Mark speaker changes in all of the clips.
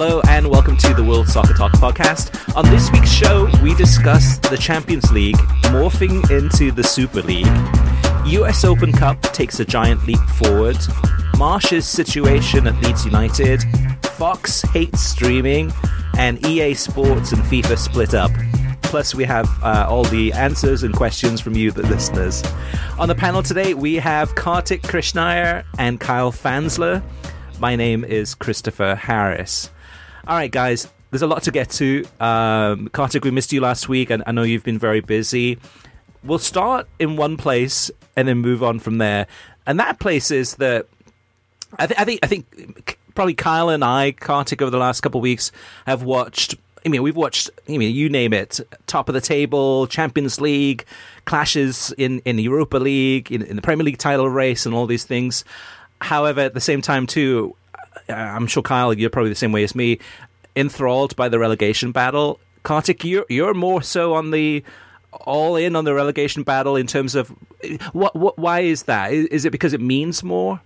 Speaker 1: Hello and welcome to the World Soccer Talk podcast. On this week's show, we discuss the Champions League morphing into the Super League. US Open Cup takes a giant leap forward. Marsch's situation at Leeds United. Fox hates streaming. And EA Sports and FIFA split up. Plus, we have uh, all the answers and questions from you, the listeners. On the panel today, we have Kartik Krishnaiyer and Kyle Fansler. My name is Christopher Harris. All right, guys, there's a lot to get to. Um, Kartik, we missed you last week, and I know you've been very busy. We'll start in one place and then move on from there. And that place is that I, th- I think I think probably Kyle and I, Kartik, over the last couple of weeks have watched. I mean, we've watched. I mean, you name it: top of the table, Champions League, clashes in in the Europa League, in, in the Premier League title race, and all these things. However, at the same time, too, I'm sure Kyle, you're probably the same way as me, enthralled by the relegation battle. Kartik, you're you're more so on the all in on the relegation battle in terms of what what why is that? Is, is it because it means more?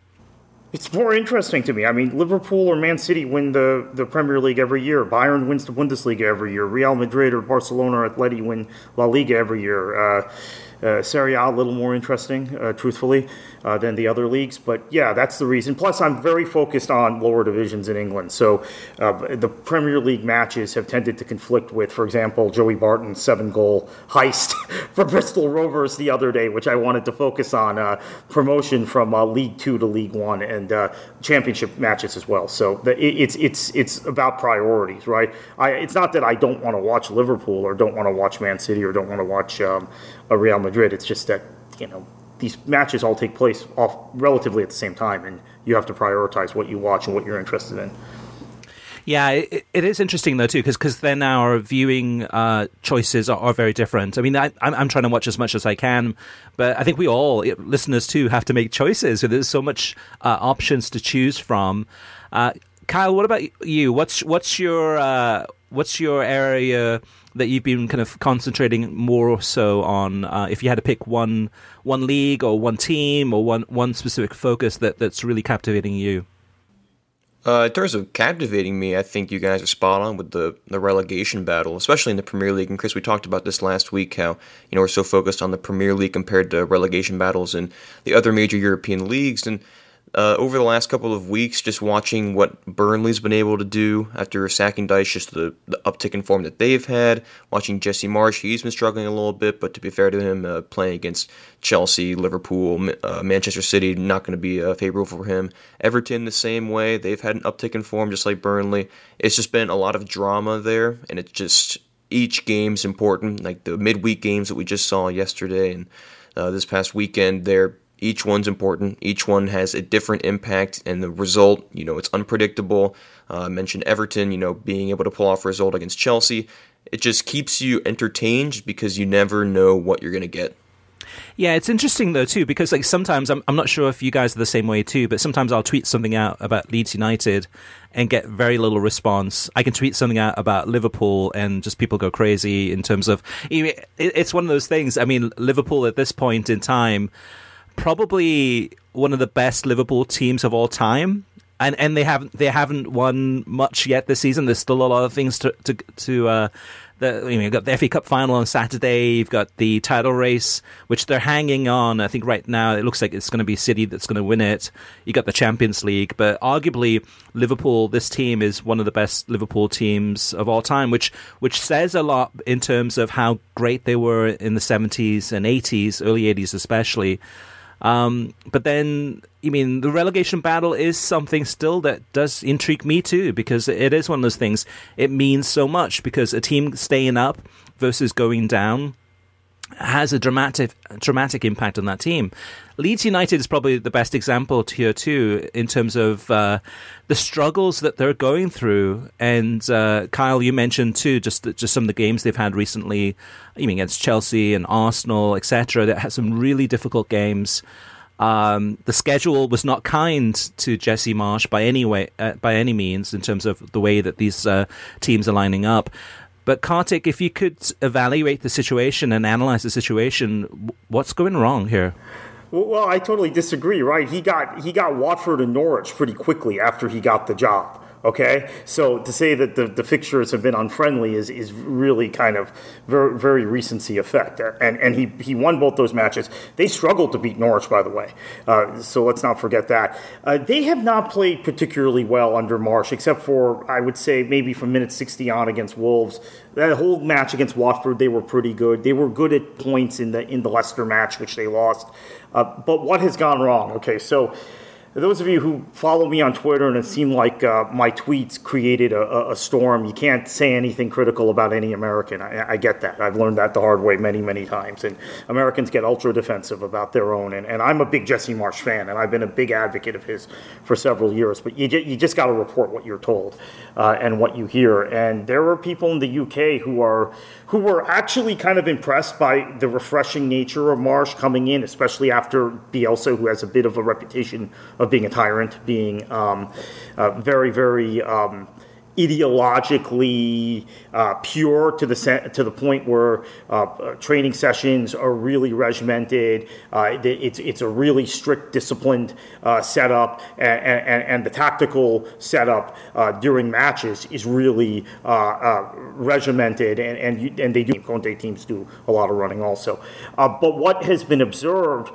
Speaker 2: It's more interesting to me. I mean, Liverpool or Man City win the, the Premier League every year. Bayern wins the Bundesliga every year. Real Madrid or Barcelona or Atleti win La Liga every year. Uh, uh, Serie A a little more interesting, uh, truthfully, uh, than the other leagues. But yeah, that's the reason. Plus, I'm very focused on lower divisions in England. So uh, the Premier League matches have tended to conflict with, for example, Joey Barton's seven goal heist for Bristol Rovers the other day, which I wanted to focus on uh, promotion from uh, League Two to League One and championship matches as well. So the, it, it's it's it's about priorities, right? I, it's not that I don't want to watch Liverpool or don't want to watch Man City or don't want to watch um, a Real Madrid. It's just that you know these matches all take place off relatively at the same time, and you have to prioritize what you watch and what you're interested in.
Speaker 1: Yeah, it, it is interesting though too, because then our viewing uh, choices are, are, very different. I mean, I, am trying to watch as much as I can, but I think we all listeners too have to make choices. So there's so much uh, options to choose from. Uh, Kyle, what about you? What's what's your uh, what's your area that you've been kind of concentrating more so on? Uh, if you had to pick one one league or one team or one one specific focus that that's really captivating you.
Speaker 3: Uh, in terms of captivating me, I think you guys are spot on with the, the relegation battle, especially in the Premier League. And Chris, we talked about this last week how you know we're so focused on the Premier League compared to relegation battles in the other major European leagues. And uh, over the last couple of weeks, just watching what Burnley's been able to do after sacking Dyche, just the, the uptick in form that they've had. Watching Jesse Marsch, he's been struggling a little bit, but to be fair to him, uh, playing against Chelsea, Liverpool, uh, Manchester City, not going to be uh, favorable for him. Everton, the same way. They've had an uptick in form, just like Burnley. It's just been a lot of drama there, and it's just each game's important. Like the midweek games that we just saw yesterday and uh, this past weekend, they're each one's important. Each one has a different impact, and the result, you know, it's unpredictable. Uh, I mentioned Everton, you know, being able to pull off a result against Chelsea. It just keeps you entertained because you never know what you're going to get.
Speaker 1: Yeah, it's interesting though too because like sometimes I'm I'm not sure if you guys are the same way too, but sometimes I'll tweet something out about Leeds United and get very little response. I can tweet something out about Liverpool and just people go crazy in terms of it's one of those things. I mean, Liverpool at this point in time probably one of the best Liverpool teams of all time. and and they haven't they haven't won much yet this season. There's still a lot of things to to to uh, the, you you've got the FA Cup final on Saturday. You've got the title race, which they're hanging on. I think right now it looks like it's going to be City that's going to win it. You got the Champions League, but arguably Liverpool, this team is one of the best Liverpool teams of all time, which which says a lot in terms of how great they were in the 70s and 80s, early 80s especially. Um, but then, I mean, the relegation battle is something still that does intrigue me too, because it is one of those things. It means so much because a team staying up versus going down has a dramatic dramatic impact on that team. Leeds United is probably the best example here too, in terms of uh, the struggles that they're going through. And uh, Kyle, you mentioned too, just just some of the games they've had recently, I mean against Chelsea and Arsenal, etc. That had some really difficult games. Um, the schedule was not kind to Jesse Marsch by any way, uh, by any means, in terms of the way that these uh, teams are lining up. But Kartik, if you could evaluate the situation and analyze the situation, what's going wrong here?
Speaker 2: Well, I totally disagree. Right? He got he got Watford and Norwich pretty quickly after he got the job. Okay, so to say that the, the fixtures have been unfriendly is, is really kind of very, very recency effect. And, and he, he won both those matches. They struggled to beat Norwich, by the way. Uh, so let's not forget that. Uh, they have not played particularly well under Marsch, except for, I would say, maybe from minute 60 on against Wolves. That whole match against Watford, they were pretty good. They were good at points in the, in the Leicester match, which they lost. Uh, but what has gone wrong? Okay, so those of you who follow me on Twitter and it seemed like uh, my tweets created a, a, storm, you can't say anything critical about any American. I, I, get that. I've learned that the hard way many, many times. And Americans get ultra defensive about their own. And, and I'm a big Jesse Marsch fan, and I've been a big advocate of his for several years. But you, you just got to report what you're told uh, and what you hear. And there are people in the UK who are who were actually kind of impressed by the refreshing nature of Marsch coming in, especially after Bielsa, who has a bit of a reputation of being a tyrant, being um, uh, very, very um, ideologically uh, pure to the to the point where uh, training sessions are really regimented. Uh, it's it's a really strict, disciplined uh, setup, and, and, and, the tactical setup uh, during matches is really uh, regimented, and and, you, and they do. Conte teams do a lot of running also, but what has been observed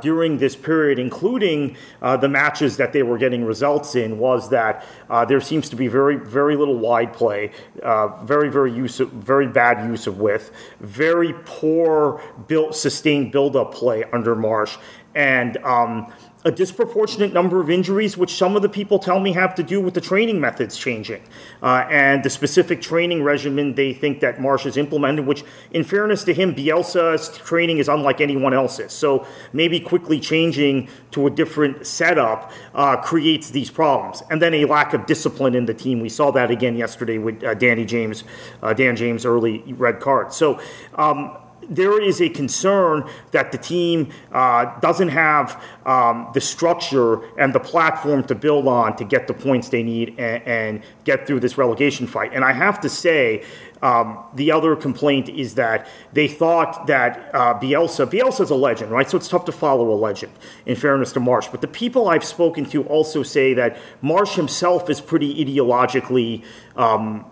Speaker 2: during this period, including the matches that they were getting results in, was that there seems to be very very little wide play, uh, very, very use of, very bad use of width, very poor built, sustained build-up play under Marsch, and um, a disproportionate number of injuries, which some of the people tell me have to do with the training methods changing uh, and the specific training regimen they think that Marsch has implemented, which, in fairness to him, Bielsa's training is unlike anyone else's. So maybe quickly changing to a different setup uh, creates these problems. And then a lack of discipline in the team. We saw that again yesterday with uh, Danny James, uh, Dan James' early red card. So, um, there is a concern that the team uh, doesn't have um, the structure and the platform to build on to get the points they need and, and get through this relegation fight. And I have to say, um, the other complaint is that they thought that uh, Bielsa, Bielsa's a legend, right? So it's tough to follow a legend, in fairness to Marsch. But the people I've spoken to also say that Marsch himself is pretty ideologically um,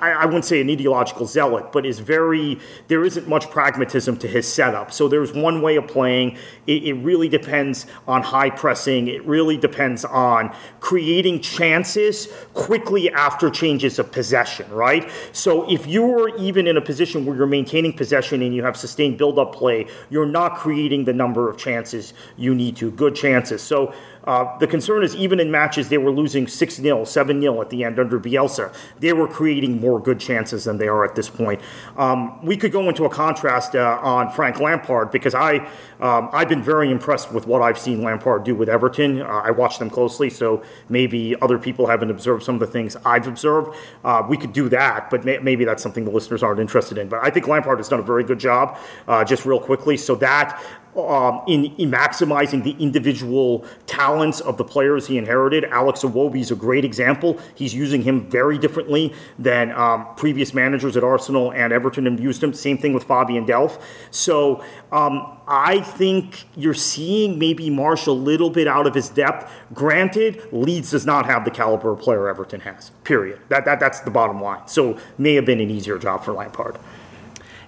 Speaker 2: I, I, wouldn't say an ideological zealot, but is very, there isn't much pragmatism to his setup. So there's one way of playing. It, it, really depends on high pressing. It really depends on creating chances quickly after changes of possession, right? So if you're even in a position where you're maintaining possession and you have sustained build up play, you're not creating the number of chances you need to, good chances. So uh, the concern is even in matches they were losing 6 0, 7 0 at the end under Bielsa, they were creating more good chances than they are at this point. Um, we could go into a contrast uh, on Frank Lampard because I, um, I've been very impressed with what I've seen Lampard do with Everton. Uh, I watched them closely, so maybe other people haven't observed some of the things I've observed. Uh, we could do that, but may- maybe that's something the listeners aren't interested in. But I think Lampard has done a very good job, uh, just real quickly. So that um, in, in, maximizing the individual talents of the players he inherited. Alex Iwobi is a great example. He's using him very differently than um, previous managers at Arsenal and Everton have used him. Same thing with Fabian Delph. So um, I think you're seeing maybe Marsch a little bit out of his depth. Granted, Leeds does not have the caliber of player Everton has. Period. That, that that's the bottom line. So may have been an easier job for Lampard.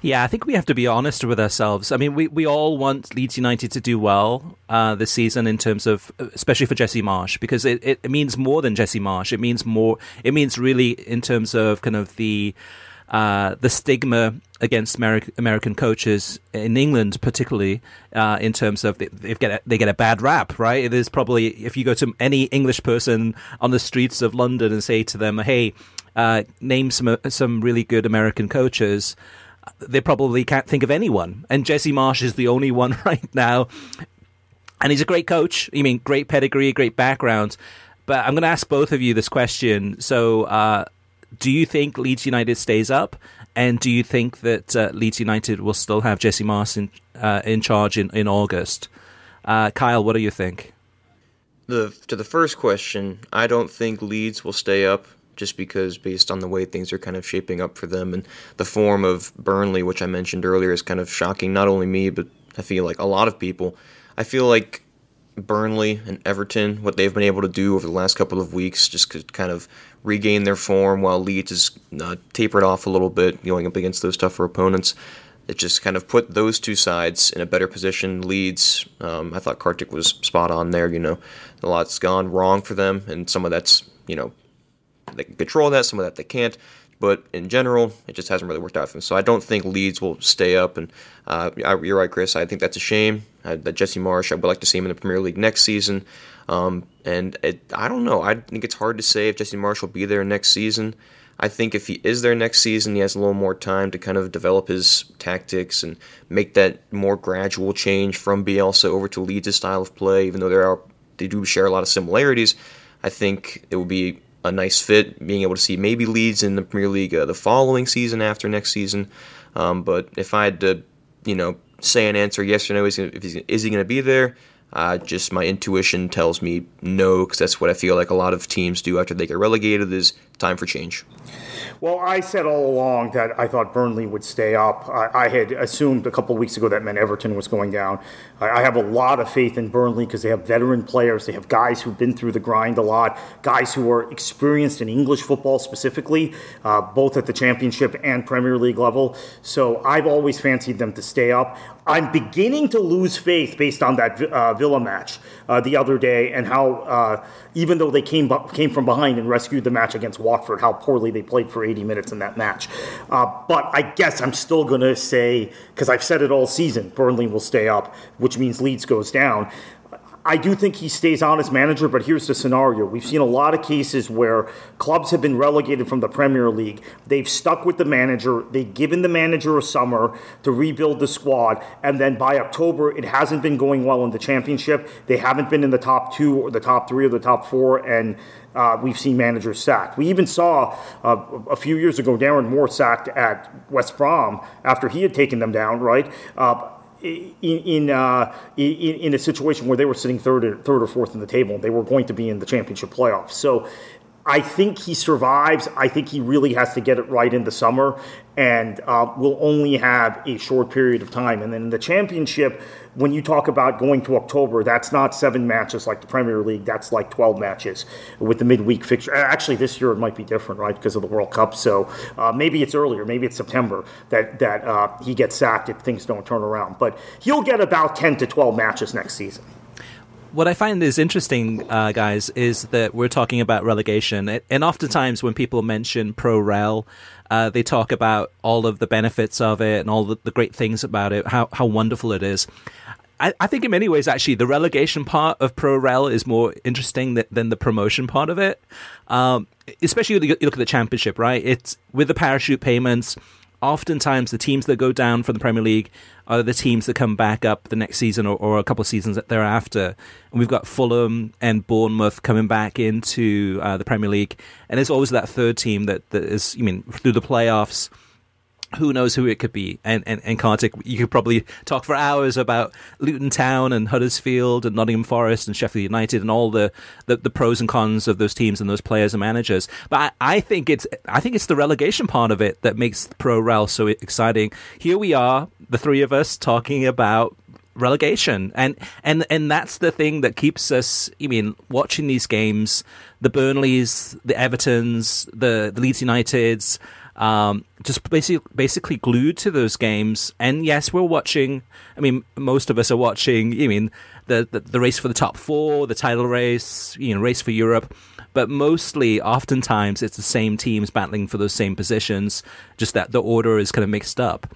Speaker 1: Yeah, I think we have to be honest with ourselves. I mean, we, we all want Leeds United to do well uh, this season in terms of, especially for Jesse Marsch, because it, it, means more than Jesse Marsch. It means more. It means really in terms of kind of the uh, the stigma against American coaches in England, particularly uh, in terms of they, get a, they get a bad rap, right? It is probably if you go to any English person on the streets of London and say to them, "Hey, uh, name some some really good American coaches," they probably can't think of anyone. And Jesse Marsch is the only one right now. And he's a great coach. I mean, great pedigree, great background. But I'm going to ask both of you this question. So, uh, do you think Leeds United stays up? And do you think that uh, Leeds United will still have Jesse Marsch in, uh, in charge in, in August? Uh, Kyle, what do you think?
Speaker 3: The, to the first question, I don't think Leeds will stay up just because based on the way things are kind of shaping up for them and the form of Burnley, which I mentioned earlier, is kind of shocking. Not only me, but I feel like a lot of people. I feel like Burnley and Everton, what they've been able to do over the last couple of weeks, just could kind of regain their form while Leeds is uh, tapered off a little bit, going up against those tougher opponents. It just kind of put those two sides in a better position. Leeds, um, I thought Kartik was spot on there. You know, a lot's gone wrong for them, and some of that's you know they can control that, some of that they can't. But in general, it just hasn't really worked out for them. So I don't think Leeds will stay up. And uh, you're right, Chris. I think that's a shame uh, that Jesse Marsch, I would like to see him in the Premier League next season. Um, and it, I don't know. I think it's hard to say if Jesse Marsch will be there next season. I think if he is there next season, he has a little more time to kind of develop his tactics and make that more gradual change from Bielsa over to Leeds' style of play. Even though there are they do share a lot of similarities, I think it will be a nice fit, being able to see maybe Leeds in the Premier League uh, the following season after next season. Um, but if I had to, you know, say an answer yes or no, is, is he going to be there? Uh, just my intuition tells me no, because that's what I feel like a lot of teams do after they get relegated. Is time for change.
Speaker 2: Well, I said all along that I thought Burnley would stay up. I, I had assumed a couple weeks ago that meant Everton was going down. I, I have a lot of faith in Burnley because they have veteran players. They have guys who've been through the grind a lot, guys who are experienced in English football specifically, uh, both at the Championship and Premier League level. So I've always fancied them to stay up. I'm beginning to lose faith based on that uh, Villa match uh, the other day and how, uh, even though they came came from behind and rescued the match against Watford, how poorly they played for 80 minutes in that match. Uh, but I guess I'm still going to say, because I've said it all season, Burnley will stay up, which means Leeds goes down. I do think he stays on as manager, but here's the scenario. We've seen a lot of cases where clubs have been relegated from the Premier League. They've stuck with the manager, they've given the manager a summer to rebuild the squad, and then by October, it hasn't been going well in the championship. They haven't been in the top two or the top three or the top four, and uh, we've seen managers sacked. We even saw uh, a few years ago Darren Moore sacked at West Brom after he had taken them down, right? Uh, in in, uh, in, in a situation where they were sitting third or, third or fourth in the table, they were going to be in the championship playoffs. So I think he survives. I think he really has to get it right in the summer, and uh, will only have a short period of time. And then in the championship, when you talk about going to October, that's not seven matches like the Premier League. That's like 12 matches with the midweek fixture. Actually, this year it might be different, right, because of the World Cup. So uh, maybe it's earlier. Maybe it's September that, that uh, he gets sacked if things don't turn around. But he'll get about 10 to 12 matches next season
Speaker 1: what I find is interesting, uh, guys, is that we're talking about relegation, and oftentimes when people mention pro rel, uh, they talk about all of the benefits of it and all the, the great things about it, how how wonderful it is. I, I, think in many ways, actually, the relegation part of pro rel is more interesting than, than the promotion part of it. Um, especially you look at the championship, right? It's with the parachute payments oftentimes the teams that go down from the Premier League are the teams that come back up the next season or, or a couple of seasons thereafter. And we've got Fulham and Bournemouth coming back into uh, the Premier League, and there's always that third team that, that is, you mean, through the playoffs who knows who it could be? And and and Kartik, you could probably talk for hours about Luton Town and Huddersfield and Nottingham Forest and Sheffield United and all the, the, the pros and cons of those teams and those players and managers. But I, I, think it's I think it's the relegation part of it that makes Pro Rel so exciting. Here we are, the three of us talking about relegation and and and that's the thing that keeps us I mean watching these games the Burnleys the Evertons the, the Leeds Uniteds um, just basically basically glued to those games. And yes, we're watching. I mean, most of us are watching. I mean, the, the, the race for the top four, the title race, you know, race for Europe. But mostly, oftentimes, it's the same teams battling for those same positions. Just that the order is kind of mixed up.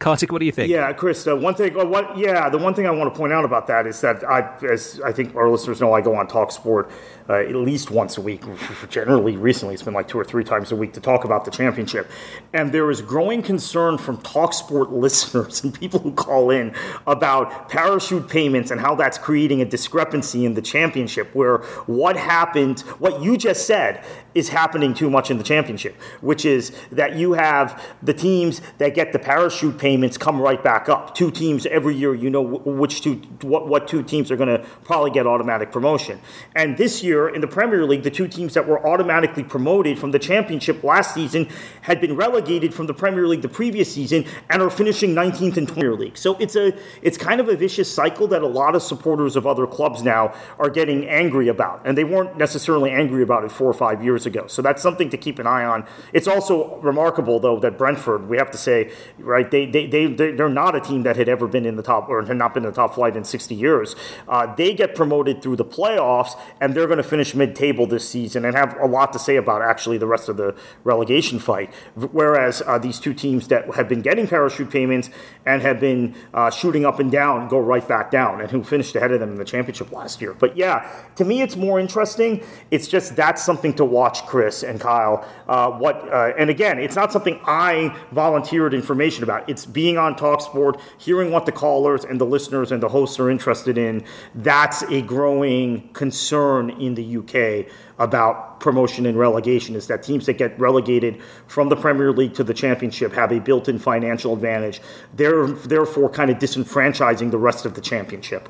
Speaker 1: Kartik, what do you think?
Speaker 2: Yeah, Chris. Uh, one thing, uh, what, yeah, the one thing I want to point out about that is that I, as I think our listeners know, I go on Talk Sport uh, at least once a week. Generally, recently, it's been like two or three times a week to talk about the championship. And there is growing concern from Talk Sport listeners and people who call in about parachute payments and how that's creating a discrepancy in the championship. Where what happened, what you just said, is happening too much in the championship, which is that you have the teams that get the parachute payments come right back up. Two teams every year, you know which two, what, what two teams are going to probably get automatic promotion. And this year in the Premier League, the two teams that were automatically promoted from the championship last season had been relegated from the Premier League the previous season and are finishing 19th in Premier League. So it's a, it's kind of a vicious cycle that a lot of supporters of other clubs now are getting angry about, and they weren't necessarily angry about it four or five years years ago. So that's something to keep an eye on. It's also remarkable, though, that Brentford, we have to say, right, they, they, they, they're not a team that had ever been in the top or had not been in the top flight in 60 years. Uh, they get promoted through the playoffs, and they're going to finish mid table this season and have a lot to say about actually the rest of the relegation fight. Whereas uh, these two teams that have been getting parachute payments and have been uh, shooting up and down go right back down, and who finished ahead of them in the championship last year. But yeah, to me, it's more interesting. It's just that's something to watch watch Chris and Kyle. Uh, what uh, and again, it's not something I volunteered information about. It's being on Talksport, hearing what the callers and the listeners and the hosts are interested in. That's a growing concern in the UK about promotion and relegation. Is that teams that get relegated from the Premier League to the Championship have a built-in financial advantage. They're therefore kind of disenfranchising the rest of the Championship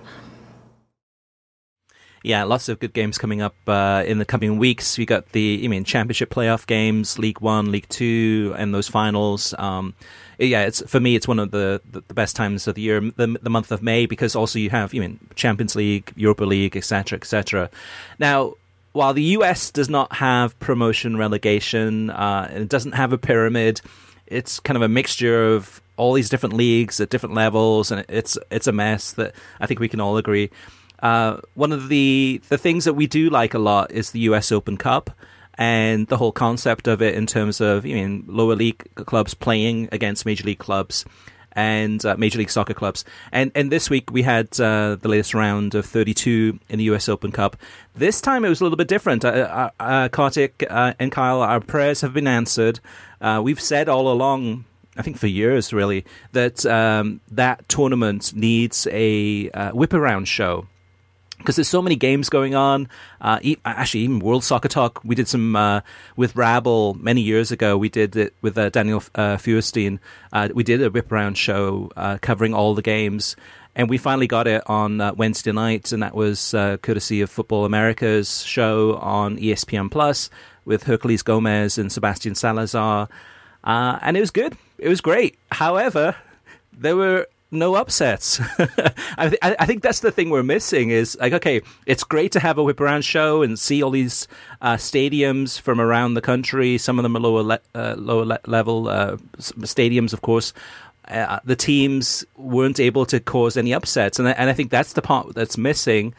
Speaker 1: yeah, lots of good games coming up uh, in the coming weeks. We got the, I mean, championship playoff games, League One, League Two, and those finals. Um, yeah, it's for me, it's one of the, the, the best times of the year, the, the month of May, because also you have, you mean, Champions League, Europa League, etc., etc. Now, while the US does not have promotion relegation, uh, and it doesn't have a pyramid, it's kind of a mixture of all these different leagues at different levels, and it's it's a mess that I think we can all agree. Uh, one of the the things that we do like a lot is the U.S. Open Cup and the whole concept of it in terms of you mean lower league clubs playing against major league clubs and uh, major league soccer clubs. And and this week we had uh, the latest round of 32 in the U.S. Open Cup. This time it was a little bit different. Uh, uh, uh Kartik uh, and Kyle, our prayers have been answered. we've said all along I think for years really, that um, that tournament needs a whip around show because there's so many games going on. Uh, actually, even World Soccer Talk, we did some uh, with Rabble many years ago. We did it with uh, Daniel uh, Feuerstein. Uh, we did a whip around show uh, covering all the games. And we finally got it on Wednesday night, and that was courtesy of Futbol Americas show on ESPN Plus with Herculez Gomez and Sebastian Salazar. and it was good. It was great. However, there were no upsets. I, th- I, think that's the thing we're missing is like, okay, it's great to have a whip around show and see all these uh, stadiums from around the country. Some of them are lower, le- uh, lower le- level uh, stadiums, of course. Uh, the teams weren't able to cause any upsets, and I, and I think that's the part that's missing.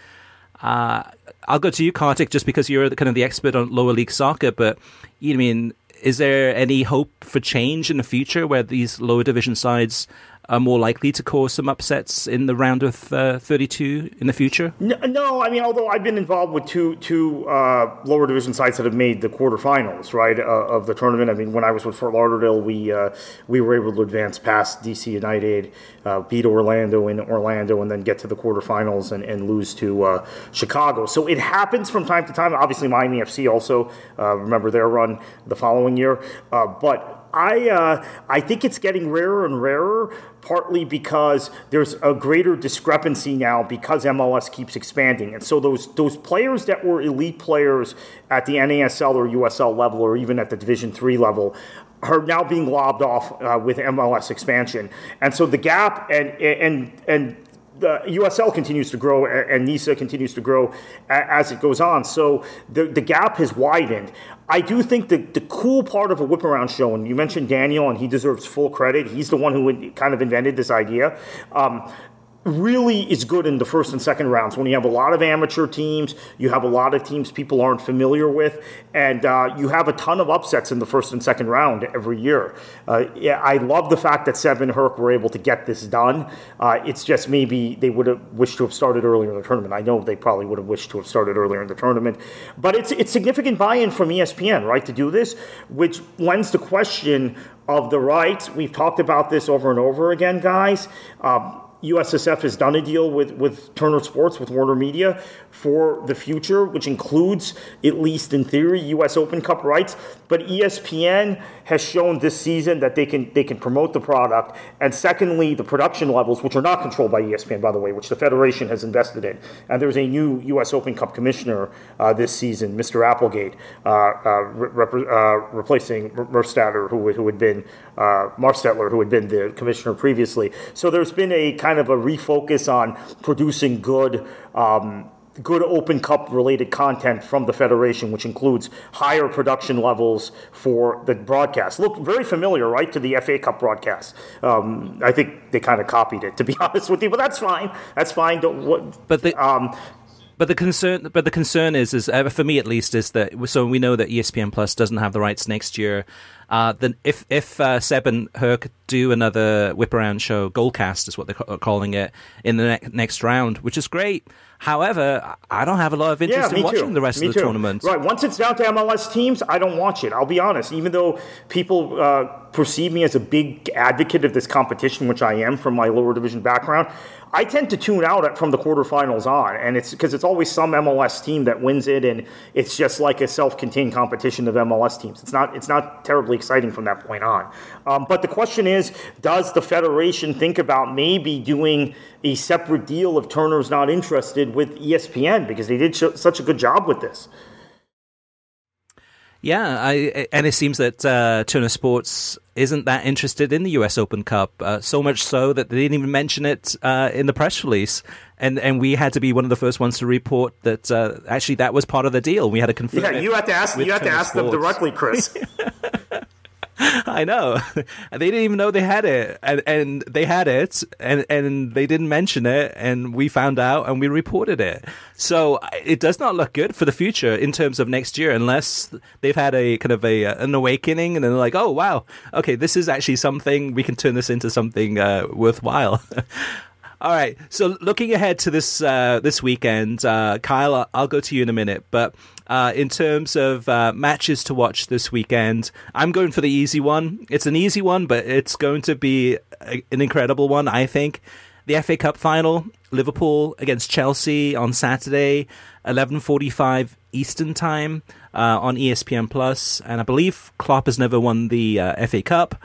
Speaker 1: Uh, I'll go to you, Kartik, just because you're the, kind of the expert on lower league soccer. But you know, I mean, is there any hope for change in the future where these lower division sides are more likely to cause some upsets in the round of uh, 32 in the future?
Speaker 2: No, no, I mean, although I've been involved with two two uh, lower division sides that have made the quarterfinals, right, uh, of the tournament. I mean, when I was with Fort Lauderdale, we uh, we were able to advance past DC United, uh, beat Orlando in Orlando, and then get to the quarterfinals and, and lose to uh, Chicago. So it happens from time to time. Obviously, Miami FC also remember their run the following year, but I uh, I think it's getting rarer and rarer, partly because there's a greater discrepancy now because MLS keeps expanding, and so those those players that were elite players at the NASL or USL level, or even at the Division three level, are now being lobbed off uh, with MLS expansion, and so the gap and and and the USL continues to grow and NISA continues to grow as it goes on. So the, the gap has widened. I do think that the cool part of a whip around show, and you mentioned Daniel, and he deserves full credit. He's the one who kind of invented this idea. Um, really is good in the first and second rounds when you have a lot of amateur teams, you have a lot of teams people aren't familiar with, and uh, you have a ton of upsets in the first and second round every year. Uh, yeah, I love the fact that Seb and Herc were able to get this done. Uh, it's just maybe they would have wished to have started earlier in the tournament. I know they probably would have wished to have started earlier in the tournament, but it's it's significant buy-in from ESPN, right, to do this, which lends the question of the rights. We've talked about this over and over again, guys. Um, USSF has done a deal with, with Turner Sports, with Warner Media for the future, which includes, at least in theory, US Open Cup rights. But ESPN has shown this season that they can they can promote the product. And secondly, the production levels, which are not controlled by ESPN, by the way, which the Federation has invested in. And there's a new US Open Cup commissioner uh, this season, Mr. Applegate, uh, uh, re- uh, replacing Merstatter, who, who had been uh, Marstetler, who had been the commissioner previously. So there's been a kind of a refocus on producing good. Um, good Open Cup related content from the Federation, which includes higher production levels for the broadcast. Look very familiar, right, to the FA Cup broadcast. Um, I think they kind of copied it, to be honest with you, but that's fine. That's fine. What,
Speaker 1: but the, um, but the concern, but the concern is, is uh, for me at least, is that so we know that ESPN Plus doesn't have the rights next year. Uh, then if if uh, Seb and Herc do another whip around show, Goalcast is what they're calling it in the ne- next round, which is great. However, I don't have a lot of interest
Speaker 2: yeah,
Speaker 1: in watching
Speaker 2: too.
Speaker 1: the rest
Speaker 2: me
Speaker 1: of the
Speaker 2: too.
Speaker 1: tournament.
Speaker 2: Right. Once it's down to MLS teams, I don't watch it. I'll be honest. Even though people uh, perceive me as a big advocate of this competition, which I am from my lower division background, I tend to tune out from the quarterfinals on, and it's because it's always some MLS team that wins it, and it's just like a self-contained competition of MLS teams. It's not it's not terribly exciting from that point on. Um, but the question is, does the federation think about maybe doing a separate deal if Turner's not interested with ESPN because they did such a good job with this?
Speaker 1: Yeah, I, and it seems that uh, Turner Sports isn't that interested in the U.S. Open Cup. Uh, so much so that they didn't even mention it uh, in the press release, and and we had to be one of the first ones to report that uh, actually that was part of the deal. We had to confirm.
Speaker 2: Yeah, you had to ask. You had to ask Sports. them directly, Chris.
Speaker 1: I know. they didn't even know they had it, and, and they had it, and and they didn't mention it, and we found out, and we reported it. So it does not look good for the future in terms of next year, unless they've had a kind of a an awakening, and they're like, oh wow, okay, this is actually something we can turn this into something uh, worthwhile. All right. So looking ahead to this uh, this weekend, uh, Kyle, I'll go to you in a minute. But uh, in terms of uh, matches to watch this weekend, I'm going for the easy one. It's an easy one, but it's going to be a, an incredible one. I think the FA Cup final, Liverpool against Chelsea on Saturday, 11:45 Eastern time uh, on ESPN Plus, and I believe Klopp has never won the uh, FA Cup.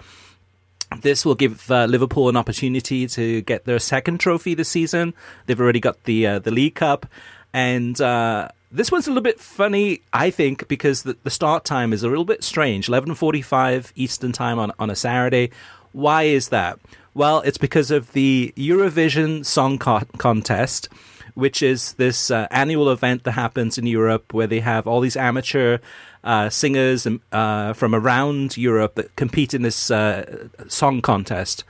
Speaker 1: This will give uh, Liverpool an opportunity to get their second trophy this season. They've already got the uh, the League Cup, and uh, this one's a little bit funny, I think, because the, the start time is a little bit strange. Eleven forty-five Eastern time on on a Saturday. Why is that? Well, it's because of the Eurovision Song Co- Contest which is this uh, annual event that happens in Europe where they have all these amateur uh, singers uh, from around Europe that compete in this uh, song contest.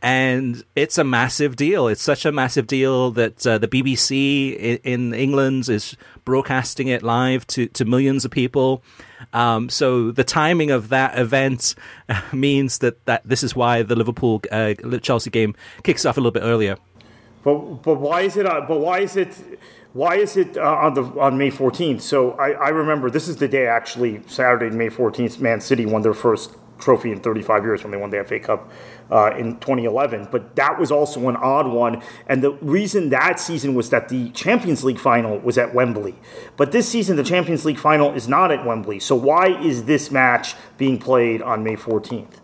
Speaker 1: And it's a massive deal. It's such a massive deal that uh, the BBC in, in, England is broadcasting it live to, to millions of people. Um, so the timing of that event means that, that this is why the Liverpool uh, Chelsea game kicks off a little bit earlier.
Speaker 2: But but why is it? Uh, but why is it? Why is it uh, on the on May 14th? So I, I remember this is the day actually Saturday, May 14th. Man City won their first trophy in 35 years when they won the FA Cup uh, in 2011. But that was also an odd one. And the reason that season was that the Champions League final was at Wembley. But this season, the Champions League final is not at Wembley. So why is this match being played on May 14th?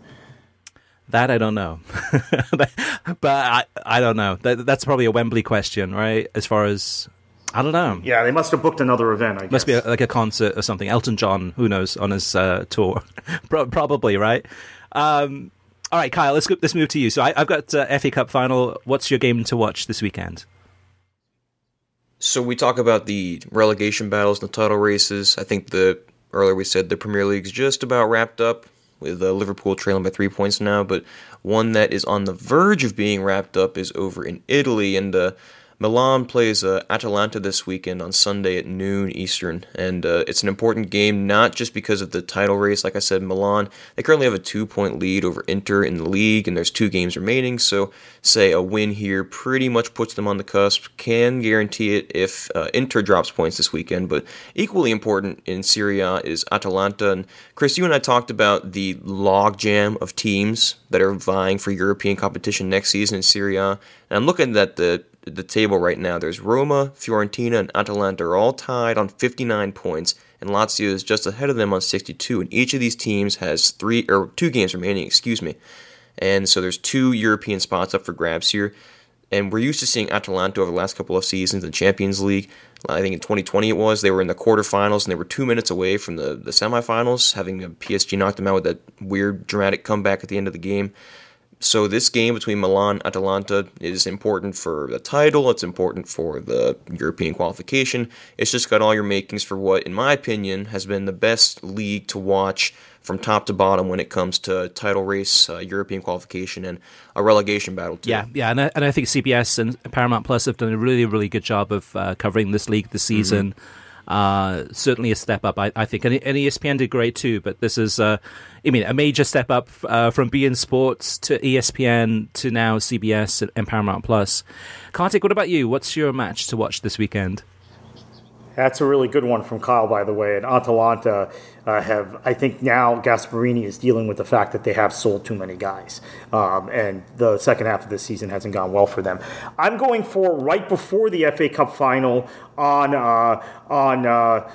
Speaker 1: That I don't know, but I I don't know. That, that's probably a Wembley question, right? As far as I don't know.
Speaker 2: Yeah, they must have booked another event. I guess.
Speaker 1: Must be a, like a concert or something. Elton John, who knows, on his uh, tour, probably right. Um, all right, Kyle, let's go, let's move to you. So I, have got uh, FA Cup final. What's your game to watch this weekend?
Speaker 3: So we talk about the relegation battles and the title races. I think the earlier we said the Premier League's just about wrapped up with uh, Liverpool trailing by three points now, but one that is on the verge of being wrapped up is over in Italy, and uh, Milan plays uh, Atalanta this weekend on Sunday at noon Eastern, and uh, it's an important game not just because of the title race. Like I said, Milan they currently have a two-point lead over Inter in the league, and there's two games remaining. So, say a win here pretty much puts them on the cusp. Can guarantee it if uh, Inter drops points this weekend. But equally important in Serie A is Atalanta. And Chris, you and I talked about the logjam of teams that are vying for European competition next season in Serie A. And I'm looking at the the table right now. There's Roma, Fiorentina, and Atalanta are all tied on 59 points, and Lazio is just ahead of them on 62. And each of these teams has three or two games remaining, excuse me. And so there's two European spots up for grabs here. And we're used to seeing Atalanta over the last couple of seasons in the Champions League. I think in 2020 it was. They were in the quarterfinals and they were two minutes away from the, the semifinals, having uh, PSG knocked them out with that weird dramatic comeback at the end of the game. So this game between Milan and Atalanta is important for the title. It's important for the European qualification. It's just got all your makings for what, in my opinion, has been the best league to watch from top to bottom when it comes to title race, uh, European qualification, and a relegation battle. Too.
Speaker 1: Yeah, yeah, and I, and I think CBS and Paramount Plus have done a really, really good job of uh, covering this league this season. Mm-hmm uh, certainly a step up, I, I, think. And, and ESPN did great too, but this is, uh, I mean, a major step up uh, from beIN Sports to ESPN to now CBS and Paramount Plus. Kartik, what about you? What's your match to watch this weekend?
Speaker 2: That's a really good one from Kyle, by the way. And Atalanta uh, have, I think now Gasperini is dealing with the fact that they have sold too many guys. Um, and the second half of the season hasn't gone well for them. I'm going for right before the FA Cup final on uh, on uh, uh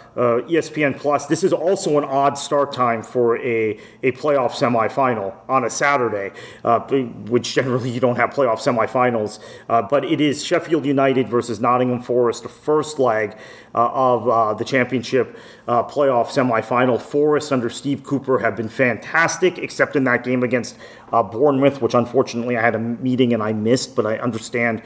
Speaker 2: ESPN Plus. This is also an odd start time for a, a playoff semifinal on a Saturday, uh, which generally you don't have playoff semifinals. Uh, but it is Sheffield United versus Nottingham Forest, the first leg of the championship playoff semifinal. Forest under Steve Cooper have been fantastic, except in that game against Bournemouth, which unfortunately I had a meeting and I missed, but I understand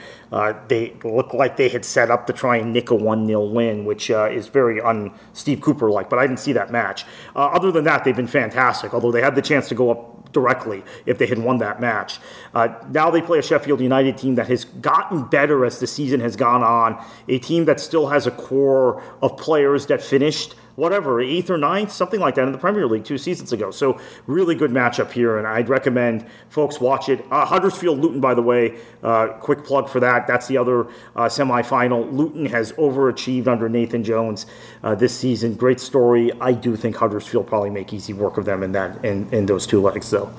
Speaker 2: they look like they had set up to try and nick a 1 0 win, which uh, is very un Steve Cooper like, but I didn't see that match. Uh, other than that, they've been fantastic, although they had the chance to go up directly if they had won that match. Uh, now they play a Sheffield United team that has gotten better as the season has gone on, a team that still has a core of players that finished whatever, eighth or ninth, something like that in the Premier League two seasons ago. So really good matchup here, and I'd recommend folks watch it. Uh, Huddersfield Luton, by the way, uh, quick plug for that. That's the other uh, semifinal. Luton has overachieved under Nathan Jones uh, this season. Great story. I do think Huddersfield probably make easy work of them in that in, in those two legs, though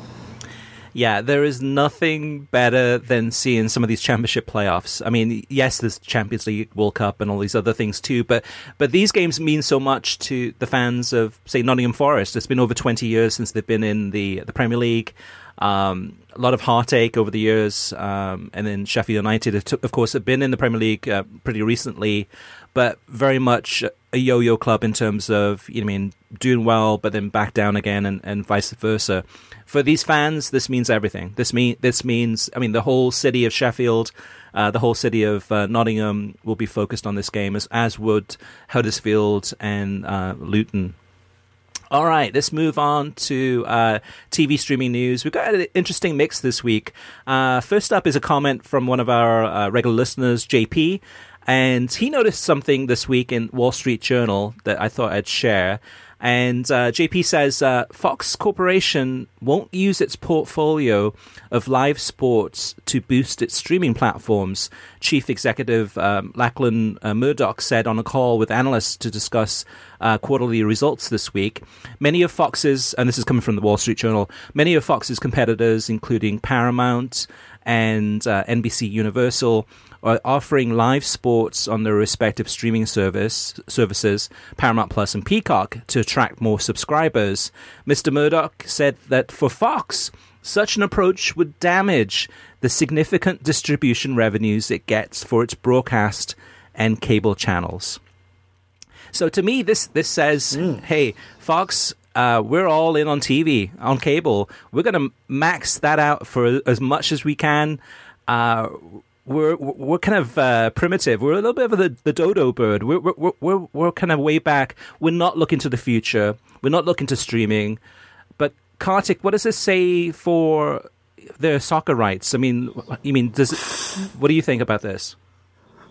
Speaker 1: yeah, there is nothing better than seeing some of these championship playoffs. I mean, yes, there's Champions League, World Cup, and all these other things too, but but these games mean so much to the fans of say Nottingham Forest. It's been over 20 years since they've been in the the Premier League. Um, a lot of heartache over the years, um, and then Sheffield United, of course, have been in the Premier League uh, pretty recently, but very much a yo-yo club in terms of you know, I mean, doing well, but then back down again, and, and vice versa for these fans, this means everything. This mean this means, I mean, the whole city of Sheffield, uh, the whole city of uh, Nottingham will be focused on this game, as as would Huddersfield and uh, Luton. All right, let's move on to uh, TV streaming news. We've got an interesting mix this week. Uh, first up is a comment from one of our uh, regular listeners, JP. And he noticed something this week in Wall Street Journal that I thought I'd share. And uh, JP says uh, Fox Corporation won't use its portfolio of live sports to boost its streaming platforms. Chief Executive um, Lachlan uh, Murdoch said on a call with analysts to discuss uh, quarterly results this week. Many of Fox's, and this is coming from the Wall Street Journal, many of Fox's competitors, including Paramount and uh, NBC Universal, are offering live sports on their respective streaming service services, Paramount Plus and Peacock, to attract more subscribers. Mr. Murdoch said that for Fox, Such an approach would damage the significant distribution revenues it gets for its broadcast and cable channels. So to me, this this says, mm. hey, Fox, uh, we're all in on TV, on cable. We're going to max that out for as much as we can. Uh, we're we're kind of uh, primitive. We're a little bit of the, the dodo bird. We're, we're we're we're kind of way back. We're not looking to the future. We're not looking to streaming. But Kartik, what does this say for the soccer rights? I mean, you mean does it, what do you think about this?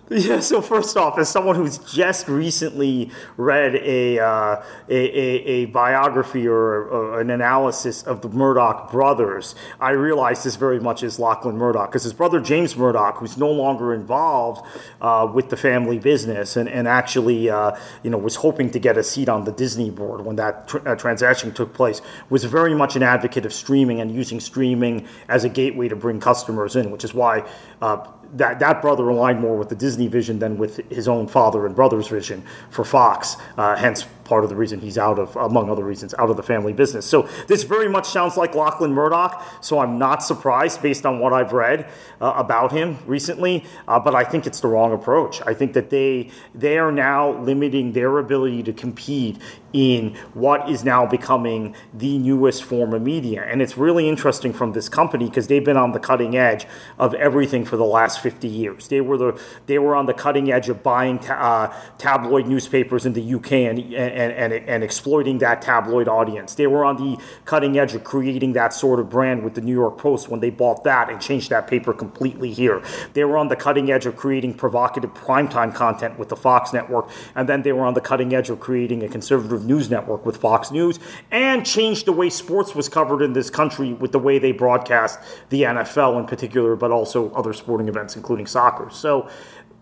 Speaker 2: Yeah, so first off, as someone who's just recently read a, uh, a, a, a, biography or, an analysis of the Murdoch brothers, I realize this very much is Lachlan Murdoch because his brother James Murdoch, who's no longer involved uh, with the family business and, and actually uh, you know, was hoping to get a seat on the Disney board when that tr- uh, transaction took place, was very much an advocate of streaming and using streaming as a gateway to bring customers in, which is why uh, that that brother aligned more with the Disney vision than with his own father and brother's vision for Fox. Uh, hence, part of the reason he's out of, among other reasons, out of the family business. So this very much sounds like Lachlan Murdoch. So I'm not surprised based on what I've read uh, about him recently. Uh, but I think it's the wrong approach. I think that they they are now limiting their ability to compete in what is now becoming the newest form of media. And it's really interesting from this company because they've been on the cutting edge of everything for the last 50 years. They were the they were on the cutting edge of buying ta- uh, tabloid newspapers in the UK and, and, and, and exploiting that tabloid audience. They were on the cutting edge of creating that sort of brand with the New York Post when they bought that and changed that paper completely here. They were on the cutting edge of creating provocative primetime content with the Fox network, and then they were on the cutting edge of creating a conservative news network with Fox News and changed the way sports was covered in this country with the way they broadcast the NFL in particular, but also other sporting events, including soccer. So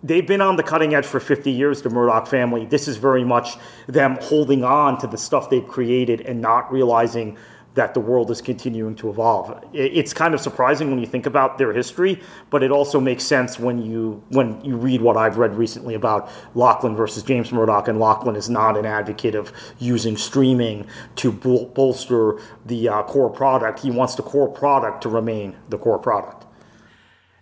Speaker 2: they've been on the cutting edge for 50 years, the Murdoch family. This is very much them holding on to the stuff they've created and not realizing that the world is continuing to evolve. It's kind of surprising when you think about their history, but it also makes sense when you when you read what I've read recently about Lachlan versus James Murdoch. And Lachlan is not an advocate of using streaming to bol- bolster the uh, core product. He wants the core product to remain the core product.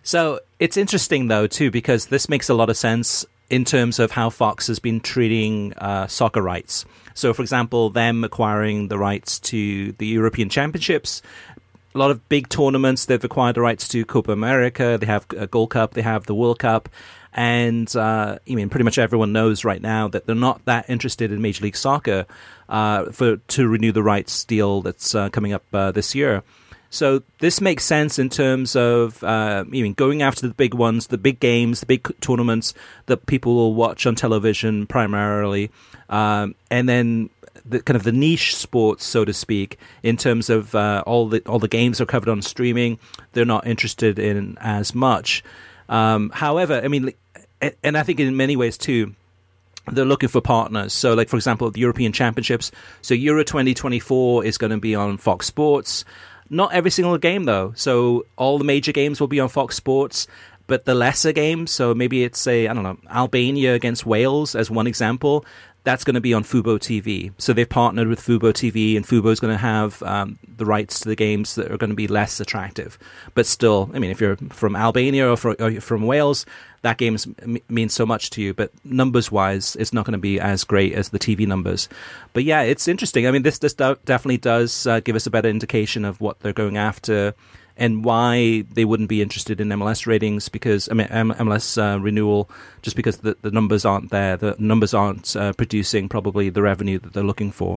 Speaker 1: So it's interesting though too because this makes a lot of sense in terms of how Fox has been treating uh, soccer rights. So, for example, them acquiring the rights to the European Championships, a lot of big tournaments. They've acquired the rights to Copa America. They have a Gold Cup. They have the World Cup. And uh, I mean, pretty much everyone knows right now that they're not that interested in Major League Soccer uh, for to renew the rights deal that's uh, coming up uh, this year. So this makes sense in terms of uh, going after the big ones, the big games, the big tournaments that people will watch on television primarily, um, and then the kind of the niche sports, so to speak, in terms of uh, all the all the games are covered on streaming. They're not interested in as much. Um, however, I mean, and I think in many ways too, they're looking for partners. So, like for example, the European Championships. So Euro 2024 is going to be on Fox Sports. Not every single game though. So all the major games will be on Fox Sports, but the lesser games, so maybe it's a I don't know Albania against Wales as one example. That's going to be on Fubo TV. So they've partnered with Fubo TV, and Fubo is going to have um, the rights to the games that are going to be less attractive. But still, I mean, if you're from Albania or, or from Wales, that game means so much to you. But numbers wise, it's not going to be as great as the TV numbers. But yeah, it's interesting. I mean, this this do- definitely does uh, give us a better indication of what they're going after and why they wouldn't be interested in MLS ratings because I mean MLS uh, renewal just because the, the numbers aren't there. The numbers aren't uh, producing probably the revenue that they're looking for.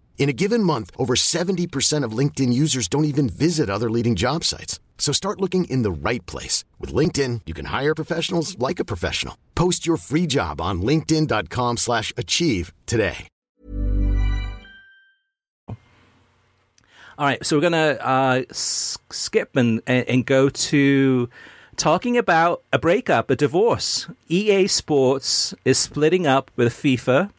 Speaker 4: In a given month, over 70% of LinkedIn users don't even visit other leading job sites. So start looking in the right place. With LinkedIn, you can hire professionals like a professional. Post your free job on linkedin.com slash achieve today.
Speaker 1: All right, so we're going to uh, skip and, and go to talking about a breakup, a divorce. EA Sports is splitting up with FIFA.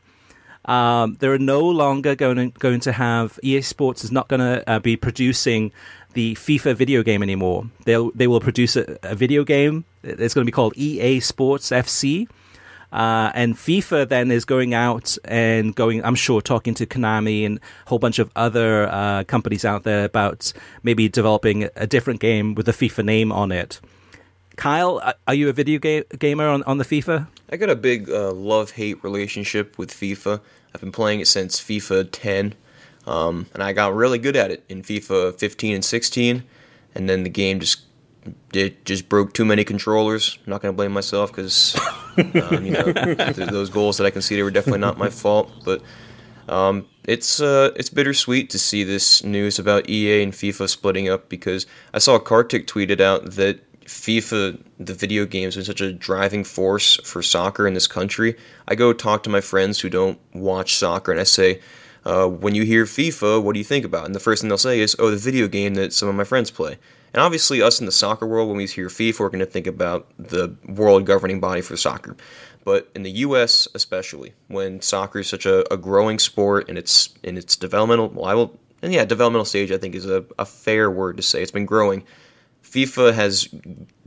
Speaker 1: Um, they're no longer going to, going to have EA Sports is not going to uh, be producing the FIFA video game anymore. They'll they will produce a, a video game. It's going to be called EA Sports FC. Uh, and FIFA then is going out and going, I'm sure, talking to Konami and a whole bunch of other uh, companies out there about maybe developing a different game with the FIFA name on it. Kyle, are you a video ga- gamer on, on the FIFA?
Speaker 3: I got a big uh, love hate relationship with FIFA. I've been playing it since FIFA 10, um, and I got really good at it in FIFA 15 and 16, and then the game just it just broke too many controllers. I'm not gonna blame myself because um, you know those goals that I conceded were definitely not my fault. But um, it's uh, it's bittersweet to see this news about EA and FIFA splitting up because I saw Kartik tweeted out that FIFA, the video games, is such a driving force for soccer in this country. I go talk to my friends who don't watch soccer and I say, uh, when you hear FIFA, what do you think about? And the first thing they'll say is, oh, the video game that some of my friends play. And obviously, us in the soccer world, when we hear FIFA, we're going to think about the world governing body for soccer. But in the U.S., especially, when soccer is such a, a growing sport and it's in its developmental, well, I will, and yeah, developmental stage, I think is a, a fair word to say. It's been growing. FIFA has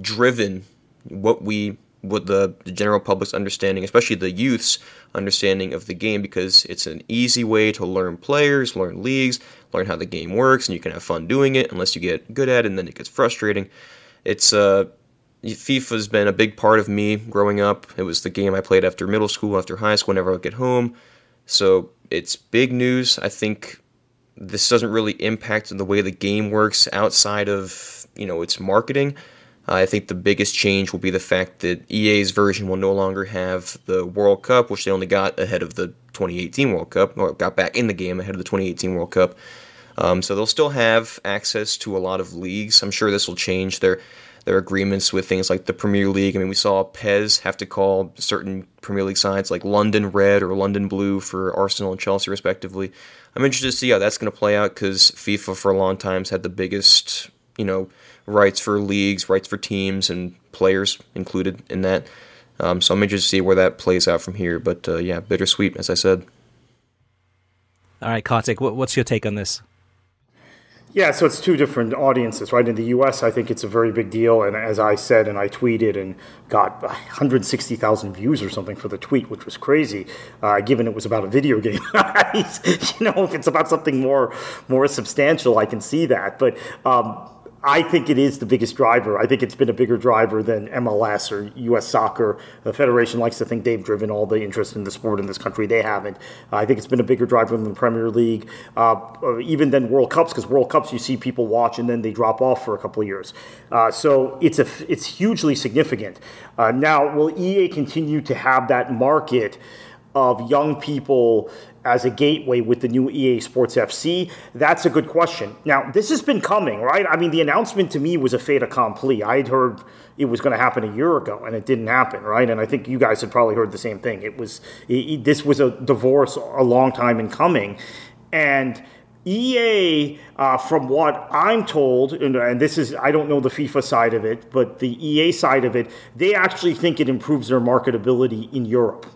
Speaker 3: driven what we what the, the, general public's understanding, especially the youth's understanding of the game, because it's an easy way to learn players, learn leagues, learn how the game works, and you can have fun doing it. Unless you get good at it, and then it gets frustrating. It's uh, FIFA's been a big part of me growing up. It was the game I played after middle school, after high school, whenever I get home. So it's big news. I think this doesn't really impact the way the game works outside of you know its marketing. I think the biggest change will be the fact that EA's version will no longer have the World Cup, which they only got ahead of the 2018 World Cup, or got back in the game ahead of the 2018 World Cup. Um, so they'll still have access to a lot of leagues. I'm sure this will change their their agreements with things like the Premier League. I mean, we saw PES have to call certain Premier League sides like London Red or London Blue for Arsenal and Chelsea, respectively. I'm interested to see how that's going to play out because FIFA for a long time has had the biggest, you know, rights for leagues, rights for teams, and players included in that. Um, so I'm interested to see where that plays out from here. But uh, yeah, bittersweet, as I said.
Speaker 1: All right, Kartik, what's your take on this?
Speaker 2: Yeah, so it's two different audiences, right? In the U.S., I think it's a very big deal, and as I said, and I tweeted and got 160,000 views or something for the tweet, which was crazy, uh, given it was about a video game. you know, if it's about something more more substantial, I can see that, but. Um, I think it is the biggest driver. I think it's been a bigger driver than MLS or U.S. soccer. The Federation likes to think they've driven all the interest in the sport in this country. They haven't. Uh, I think it's been a bigger driver than the Premier League, uh, even than World Cups, because World Cups you see people watch and then they drop off for a couple of years. Uh, so it's a it's hugely significant. Uh, now, will EA continue to have that market? of young people as a gateway with the new EA Sports FC? That's a good question. Now, this has been coming, right? I mean, the announcement to me was a fait accompli. I had heard it was going to happen a year ago, and it didn't happen, right? And I think you guys had probably heard the same thing. It was it, this was a divorce a long time in coming, and. EA, uh, from what I'm told, and, and, this is, I don't know the FIFA side of it, but the EA side of it, they actually think it improves their marketability in Europe.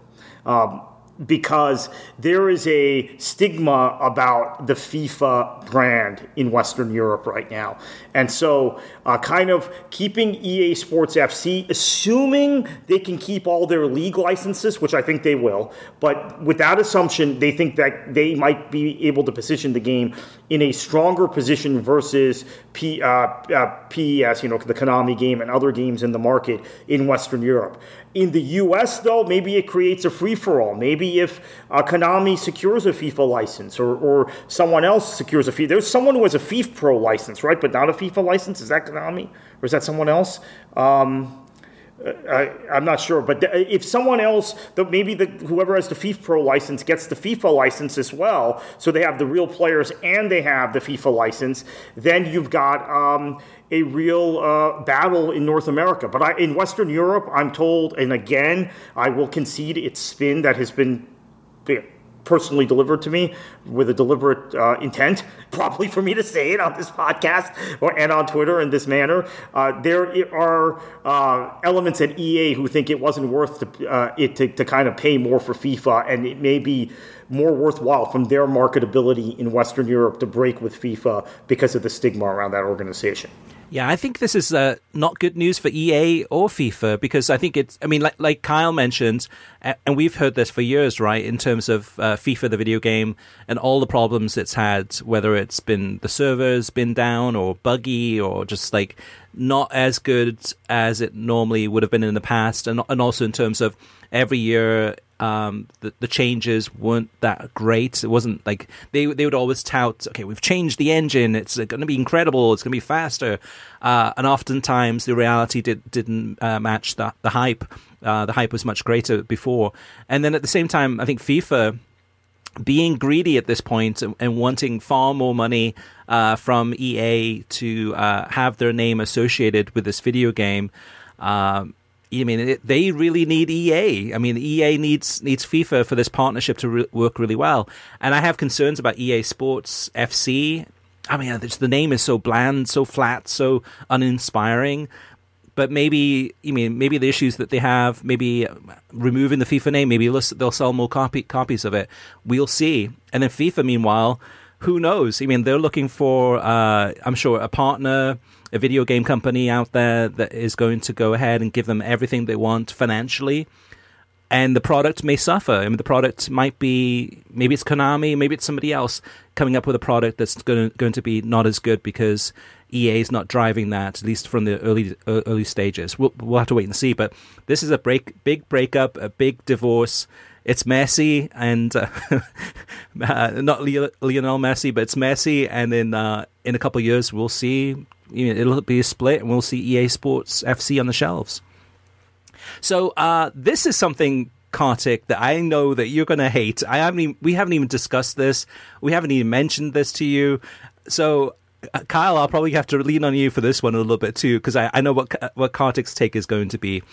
Speaker 2: Um, because there is a stigma about the FIFA brand in Western Europe right now. And so, uh, kind of keeping EA Sports FC, assuming they can keep all their league licenses, which I think they will, but with that assumption, they think that they might be able to position the game in a stronger position versus P, uh, uh, PES, you know, the Konami game and other games in the market in Western Europe. In the US, though, maybe it creates a free for all. Maybe if uh, Konami secures a FIFA license or, or someone else secures a FIFA, there's someone who has a FIFA Pro license, right? But not a FIFA license. Is that Konami or is that someone else? Um, I, am not sure, but if someone else, maybe the, whoever has the FIFA Pro license gets the FIFA license as well, so they have the real players and they have the FIFA license, then you've got um, a real uh, battle in North America. But I, in Western Europe, I'm told, and again, I will concede it's spin that has been personally delivered to me with a deliberate uh, intent, probably for me to say it on this podcast or, and on Twitter in this manner. Uh, there are uh, elements at EA who think it wasn't worth to, uh, it to, to kind of pay more for FIFA, and it may be more worthwhile from their marketability in Western Europe to break with FIFA because of the stigma around that organization.
Speaker 1: Yeah, I think this is uh, not good news for EA or FIFA because I think it's. I mean, like, like Kyle mentioned, and we've heard this for years, right? In terms of uh, FIFA, the video game, and all the problems it's had, whether it's been the servers been down or buggy or just like not as good as it normally would have been in the past, and and also in terms of every year um, the, the changes weren't that great. It wasn't like they they would always tout, okay, we've changed the engine. It's going to be incredible. It's going to be faster. Uh, and oftentimes the reality did didn't uh, match the the hype. Uh, the hype was much greater before. And then at the same time, I think FIFA being greedy at this point and, and wanting far more money uh, from EA to uh, have their name associated with this video game. Um, I mean, it, they really need EA. I mean, EA needs needs FIFA for this partnership to re- work really well. And I have concerns about EA Sports FC. I mean, the name is so bland, so flat, so uninspiring. But maybe, I mean, maybe the issues that they have, maybe removing the FIFA name, maybe they'll sell more copy, copies of it. We'll see. And then FIFA, meanwhile, who knows? I mean, they're looking for, uh, I'm sure, a partner a video game company out there that is going to go ahead and give them everything they want financially. And the product may suffer. I mean, the product might be maybe it's Konami, maybe it's somebody else coming up with a product that's going to, going to be not as good because EA is not driving that, at least from the early early stages. We'll, we'll have to wait and see. But this is a break, big breakup, a big divorce. It's messy and uh, uh, not Lionel Messi, but it's messy. And in uh, in a couple of years, we'll see you know, it'll be a split, and we'll see EA Sports FC on the shelves. So uh, this is something, Kartik, that I know that you're going to hate. I haven't. Even, we haven't even discussed this. We haven't even mentioned this to you. So. Uh, Kyle, I'll probably have to lean on you for this one a little bit too, because I, I know what what Kartik's take is going to be.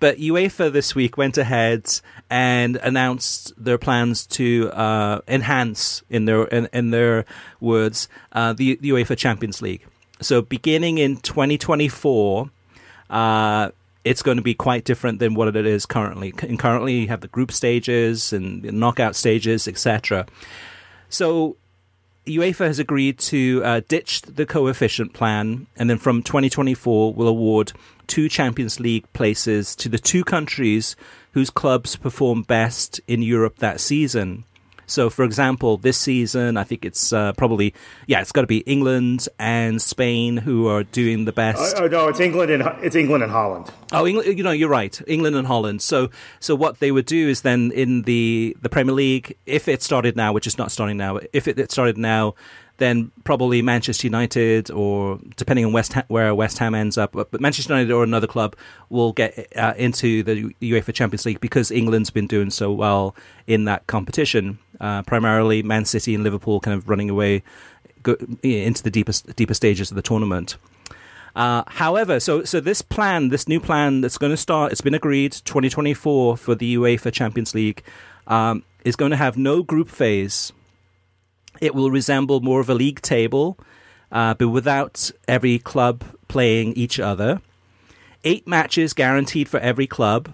Speaker 1: But UEFA this week went ahead and announced their plans to uh, enhance, in their in, in their words, uh, the, the UEFA Champions League. So beginning in 2024, uh, it's going to be quite different than what it is currently. And currently, you have the group stages and the knockout stages, etc. So UEFA has agreed to uh, ditch the coefficient plan, and then from 2024 will award two Champions League places to the two countries whose clubs perform best in Europe that season. So, for example, this season, I think it's uh, probably yeah, it's got to be England and Spain who are doing the best.
Speaker 2: Oh, no, it's England and it's England and Holland.
Speaker 1: Oh, England, you know, you're right, England and Holland. So, so what they would do is then in the the Premier League, if it started now, which is not starting now, if it, it started now, then probably Manchester United, or depending on West Ham, where West Ham ends up, but Manchester United or another club will get uh, into the UEFA Champions League because England's been doing so well in that competition. Uh, primarily, Man City and Liverpool kind of running away go, into the deepest deeper stages of the tournament. Uh, however, so so this plan, this new plan that's going to start, it's been agreed 2024 for the UEFA Champions League, um, is going to have no group phase it will resemble more of a league table, uh, but without every club playing each other. Eight matches guaranteed for every club.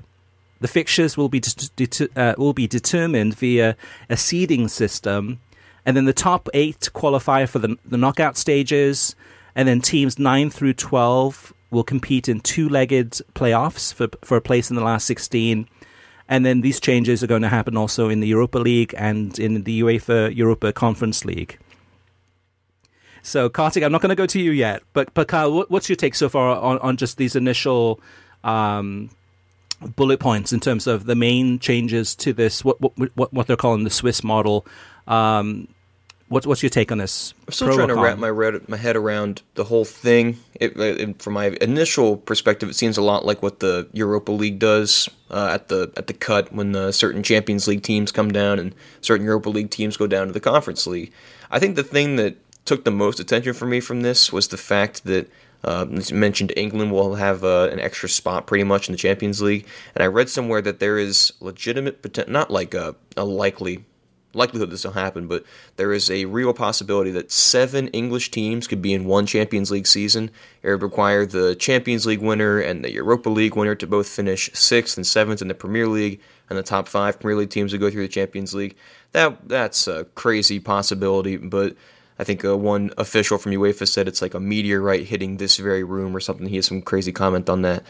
Speaker 1: the fixtures will be de- uh, will be determined via a seeding system, and then the top eight qualify for the, the knockout stages, and then teams nine through twelve will compete in two-legged playoffs for for a place in the last sixteen. And then these changes are going to happen also in the Europa League and in the UEFA Europa Conference League. So, Kartik, I'm not going to go to you yet, but, but Kyle, what's your take so far on, on just these initial um, bullet points in terms of the main changes to this, what what, what they're calling the Swiss model? Um, What's what's your take on this?
Speaker 3: I'm still trying to wrap my my head around the whole thing. It, it, from my initial perspective, it seems a lot like what the Europa League does uh, at the at the cut when the certain Champions League teams come down and certain Europa League teams go down to the Conference League. I think the thing that took the most attention for me from this was the fact that uh, as mentioned, England will have uh, an extra spot pretty much in the Champions League, and I read somewhere that there is legitimate not like a, a likely likelihood this will happen, but there is a real possibility that seven English teams could be in one Champions League season. It would require the Champions League winner and the Europa League winner to both finish sixth and seventh in the Premier League, and the top five Premier League teams would go through the Champions League. That that's a crazy possibility, but I think uh, one official from UEFA said it's like a meteorite hitting this very room or something. He has some crazy comment on that.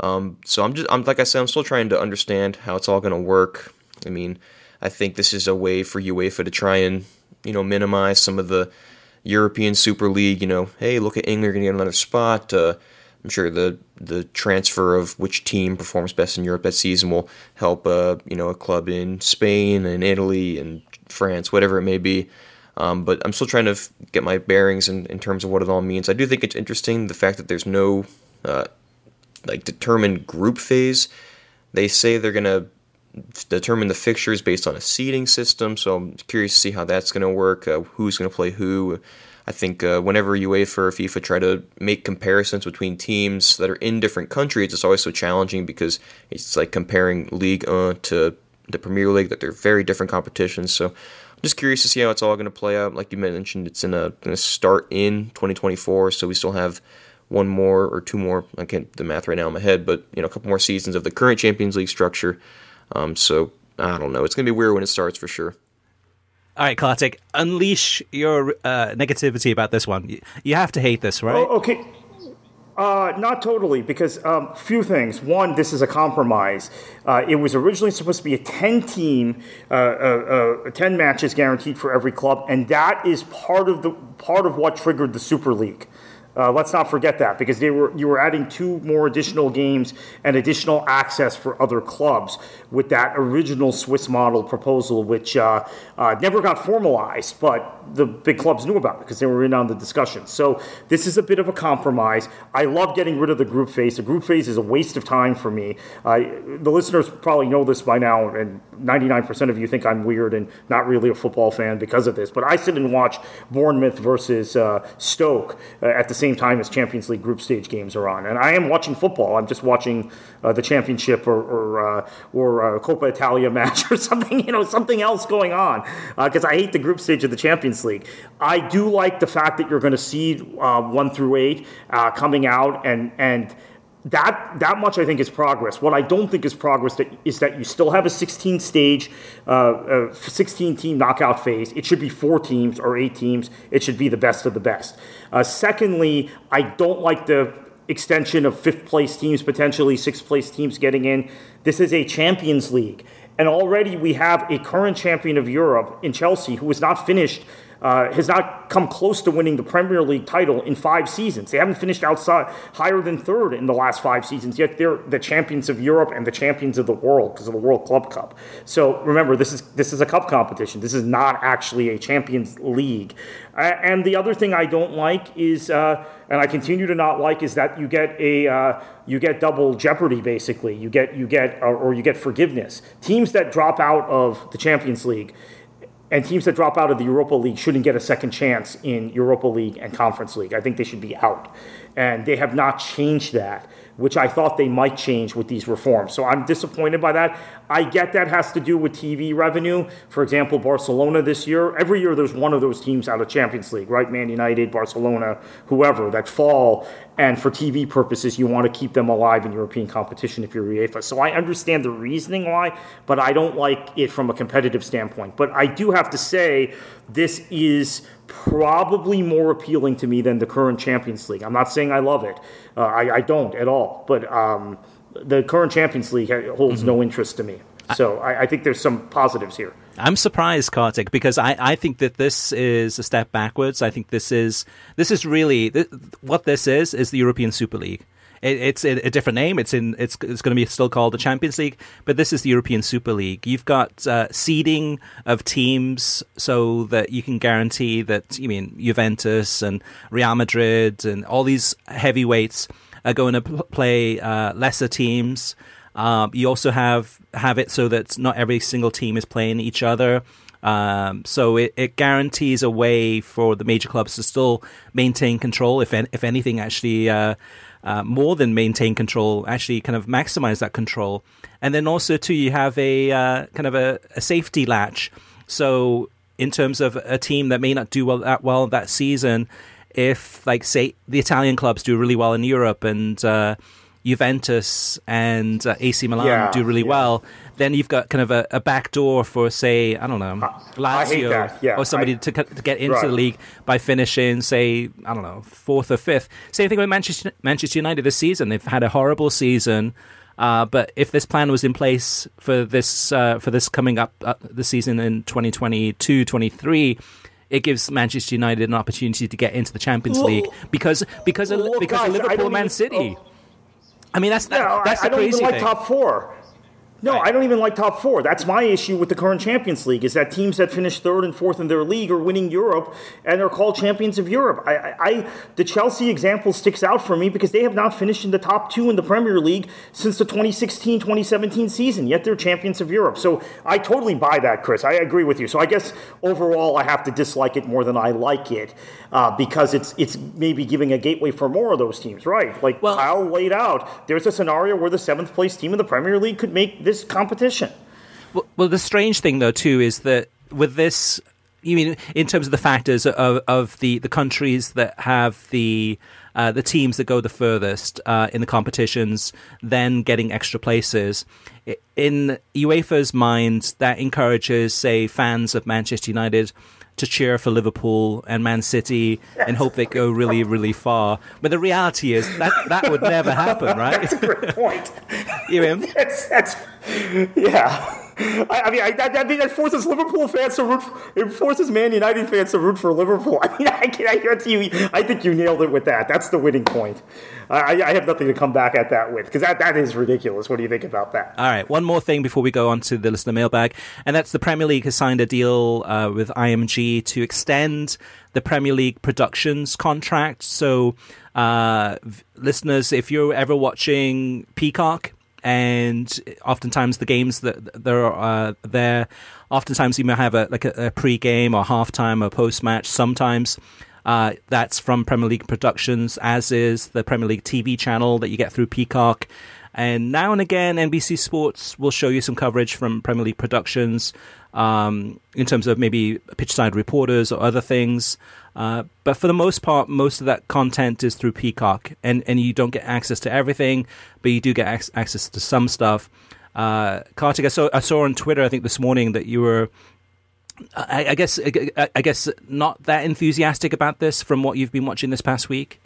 Speaker 3: Um, so I'm just, I'm like I said, I'm still trying to understand how it's all going to work. I mean, I think this is a way for UEFA to try and you know minimize some of the European Super League. You know, hey, look at England, going to get another spot. Uh, I'm sure the the transfer of which team performs best in Europe that season will help. Uh, you know, a club in Spain and Italy and France, whatever it may be. Um, but I'm still trying to f- get my bearings in, in terms of what it all means. I do think it's interesting the fact that there's no uh, like determined group phase. They say they're to determine the fixtures based on a seeding system. So I'm curious to see how that's going to work. Uh, who's going to play who? I think uh, whenever UEFA or FIFA try to make comparisons between teams that are in different countries, it's always so challenging because it's like comparing League uh, to the Premier League, that they're very different competitions. So I'm just curious to see how it's all going to play out. Like you mentioned, it's in a going to start in 2024, so we still have one more or two more. I can't do the math right now in my head, but you know, a couple more seasons of the current Champions League structure. Um, so I don't know. It's going to be weird when it starts for sure.
Speaker 1: All right, Kartik, unleash your uh, negativity about this one. You, you, have to hate this, right?
Speaker 2: Oh, okay. Uh, not totally, because um, few things. One, this is a compromise. Uh, it was originally supposed to be a ten-team, uh, uh, uh, ten matches guaranteed for every club, and that is part of the part of what triggered the Super League. Uh, let's not forget that because they were you were adding two more additional games and additional access for other clubs with that original Swiss model proposal, which uh, uh, never got formalized, but the big clubs knew about it because they were in on the discussion. So this is a bit of a compromise. I love getting rid of the group phase. The group phase is a waste of time for me. the listeners probably know this by now, and 99% of you think I'm weird and not really a football fan because of this. But I sit and watch Bournemouth versus uh, Stoke uh, at the same time as Champions League group stage games are on, and I am watching football. I'm just watching uh, the Championship or or, uh, or uh, Italia match or something, you know, something else going on because I hate the group stage of the Champions League. I do like the fact that you're going to see one through eight coming out and and that that much I think is progress. What I don't think is progress that is that you still have a 16 stage, uh, 16 team knockout phase. It should be four teams or eight teams. It should be the best of the best. Uh, secondly, I don't like the extension of fifth place teams potentially sixth place teams getting in. This is a Champions League, and already we have a current champion of Europe in Chelsea who has not finished uh, has not come close to winning the Premier League title in five seasons. They haven't finished outside higher than third in the last five seasons. Yet they're the champions of Europe and the champions of the world because of the World Club Cup. So remember, this is this is a cup competition. This is not actually a Champions League. Uh, and the other thing I don't like is, uh, and I continue to not like, is that you get a uh, you get double jeopardy. Basically, you get you get or, or you get forgiveness. Teams that drop out of the Champions League and teams that drop out of the Europa League shouldn't get a second chance in Europa League and Conference League. I think they should be out. And they have not changed that. Which I thought they might change with these reforms. So I'm disappointed by that. I get that has to do with TV revenue. For example, Barcelona this year, every year there's one of those teams out of Champions League, right? Man United, Barcelona, whoever that fall. And for TV purposes, you want to keep them alive in European competition if you're UEFA. So I understand the reasoning why, but I don't like it from a competitive standpoint. But I do have to say, this is probably more appealing to me than the current Champions League. I'm not saying I love it. Uh, I, I, don't at all. But um, the current Champions League holds mm-hmm. no interest to me. So I, I, think there's some positives here.
Speaker 1: I'm surprised, Kartik, because I, I think that this is a step backwards. I think this is this is really th- what this is is the European Super League. It, it's a, a, different name. It's in. It's it's going to be still called the Champions League, but this is the European Super League. You've got uh, seeding of teams so that you can guarantee that. You mean Juventus and Real Madrid and all these heavyweights are going to pl- play uh, lesser teams. Um, you also have have it so that not every single team is playing each other. Um, so it, it guarantees a way for the major clubs to still maintain control, if if anything, actually uh, uh, more than maintain control, actually kind of maximize that control. And then also too, you have a uh, kind of a, a, safety latch. So in terms of a team that may not do well that well that season, if like say the Italian clubs do really well in Europe and uh, Juventus and uh, AC Milan yeah, do really yeah. well, then you've got kind of a, a back door for, say, I don't know, Lazio
Speaker 2: yeah,
Speaker 1: or somebody
Speaker 2: I,
Speaker 1: to, to get into right. the league by finishing, say, I don't know, fourth or fifth. Same thing with Manchester, Manchester United this season. They've had a horrible season. Uh, but if this plan was in place for this uh, for this coming up uh, the season in 2022-23, it gives Manchester United an opportunity to get into the Champions League because because of, because of Liverpool, Man City. I mean, that's that, yeah, that's
Speaker 2: I,
Speaker 1: the
Speaker 2: I don't
Speaker 1: even
Speaker 2: like top four. No, right. I don't even like top four. That's my issue with the current Champions League is that teams that finish third and fourth in their league are winning Europe and they're called champions of Europe. I, I, the Chelsea example sticks out for me because they have not finished in the top two in the Premier League since the 2016-2017 season. Yet they're champions of Europe. So I totally buy that, Chris. I agree with you. So I guess overall I have to dislike it more than I like it uh, because it's it's maybe giving a gateway for more of those teams, right? Like well, Kyle laid out. There's a scenario where the seventh place team in the Premier League could make this competition.
Speaker 1: Well, well, the strange thing though too is that with this, you mean in terms of the factors of of the the countries that have the uh, the teams that go the furthest uh, in the competitions, then getting extra places. In UEFA's mind, that encourages, say, fans of Manchester United to cheer for Liverpool and Man City and hope they go really, really far. But the reality is that that would never happen, right?
Speaker 2: That's a great point.
Speaker 1: you mean?
Speaker 2: That's, that's yeah. I, I mean, I, I, that forces Liverpool fans to root. For, it forces Man United fans to root for Liverpool. I mean, I, can I, you, I think you nailed it with that. That's the winning point. I, I have nothing to come back at that with because that, that is ridiculous. What do you think about that?
Speaker 1: All right, one more thing before we go on to the listener mailbag, and that's the Premier League has signed a deal uh, with IMG to extend the Premier League productions contract. So, uh, listeners, if you're ever watching Peacock and oftentimes the games that there are uh, there, oftentimes you may have a like a, a pre-game or halftime or post-match. Sometimes uh, that's from Premier League Productions, as is the Premier League TV channel that you get through Peacock. And now and again, NBC Sports will show you some coverage from Premier League Productions um, in terms of maybe pitchside reporters or other things. Uh, but for the most part, most of that content is through Peacock, and, and you don't get access to everything, but you do get ac- access to some stuff. Uh, Kartik, I saw, I saw on Twitter, I think this morning, that you were, I, I guess, I, I guess, not that enthusiastic about this from what you've been watching this past week.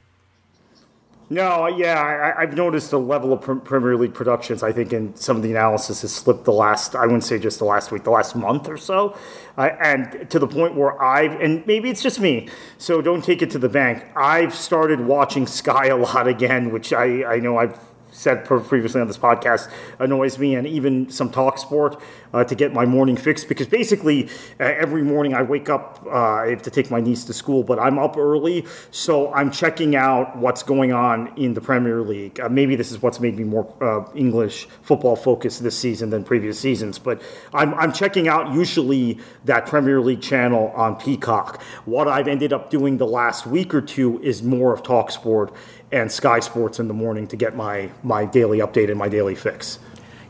Speaker 2: No, yeah, I, have noticed the level of Premier League productions. I think in some of the analysis has slipped the last. I wouldn't say just the last week, the last month or so, uh, and to the point where I've and maybe it's just me. So don't take it to the bank. I've started watching Sky a lot again, which I I know I've said previously on this podcast annoys me, and even some talk sport. Uh, to get my morning fix because basically uh, every morning I wake up, uh, I have to take my niece to school, but I'm up early, so I'm checking out what's going on in the Premier League. Uh, maybe this is what's made me more uh, English football focused this season than previous seasons, but I'm, I'm checking out usually that Premier League channel on Peacock. What I've ended up doing the last week or two is more of Talksport and Sky Sports in the morning to get my, my daily update and my daily fix.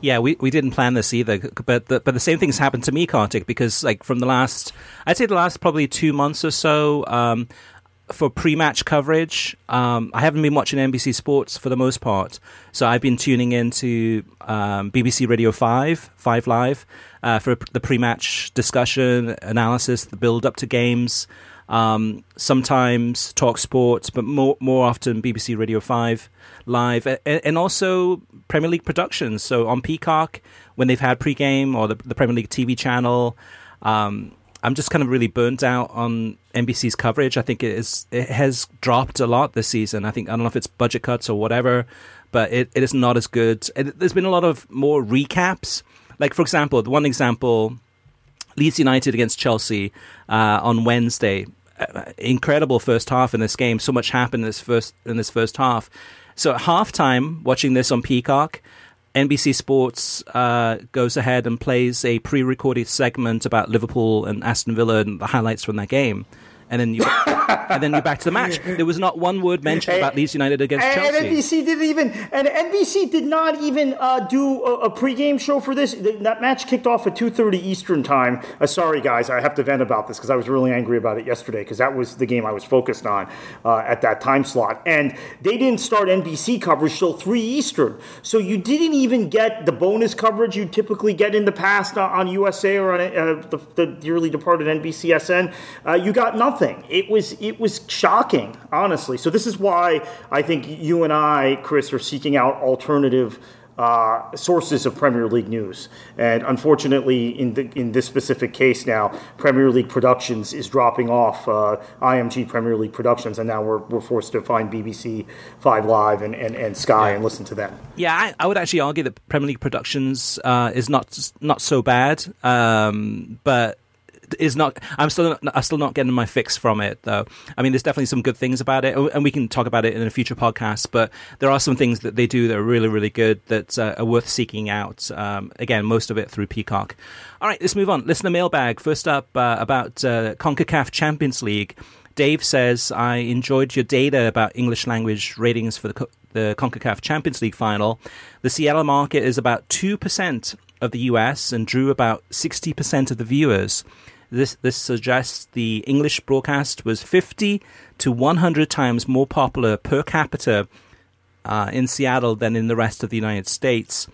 Speaker 1: Yeah, we, we didn't plan this either, but the, but the same things happened to me, Kartik, because like from the last, I'd say the last probably two months or so, um, for pre-match coverage, um, I haven't been watching NBC Sports for the most part, so I've been tuning into um, BBC Radio Five, Five Live, uh, for the pre-match discussion, analysis, the build-up to games. Um, sometimes Talk Sports, but more more often BBC Radio Five live, and, and, also Premier League productions. So on Peacock, when they've had pre-game or the, the Premier League TV channel. Um, I'm just kind of really burnt out on NBC's coverage. I think it is it has dropped a lot this season. I think I don't know if it's budget cuts or whatever, but it, it is not as good. It, there's been a lot of more recaps. Like for example, the one example, Leeds United against Chelsea uh, on Wednesday. Incredible first half in this game. So much happened in this first in this first half. So at halftime, watching this on Peacock, NBC Sports uh, goes ahead and plays a pre-recorded segment about Liverpool and Aston Villa and the highlights from that game and then you and then you're back to the match. There was not one word mentioned about Leeds United against
Speaker 2: and,
Speaker 1: Chelsea.
Speaker 2: And NBC didn't even and NBC did not even uh, do a, a pregame show for this. That match kicked off at two thirty Eastern time. Uh, sorry, guys, I have to vent about this because I was really angry about it yesterday because that was the game I was focused on uh, at that time slot, and they didn't start NBC coverage till three Eastern. So you didn't even get the bonus coverage you typically get in the past on USA or on uh, the, the dearly departed NBCSN. Uh, you got nothing. It was it was shocking, honestly. So this is why I think you and I, Chris, are seeking out alternative uh, sources of Premier League news. And unfortunately, in the, in this specific case now, Premier League Productions is dropping off uh, IMG Premier League Productions, and now we're, we're forced to find BBC Five Live and, and, and Sky yeah. and listen to them.
Speaker 1: Yeah, I, I, would actually argue that Premier League Productions uh, is not not so bad, um, but is not. I'm still. I'm still not getting my fix from it, though. I mean, there's definitely some good things about it, and we can talk about it in a future podcast. But there are some things that they do that are really, really good that uh, are worth seeking out. Um, again, most of it through Peacock. All right, let's move on. Listen to mailbag. First up uh, about uh, Concacaf Champions League. Dave says, I enjoyed your data about English language ratings for the, the CONCACAF Champions League final. The Seattle market is about 2% of the US and drew about 60% of the viewers. This this suggests the English broadcast was 50 to 100 times more popular per capita uh, in Seattle than in the rest of the United States.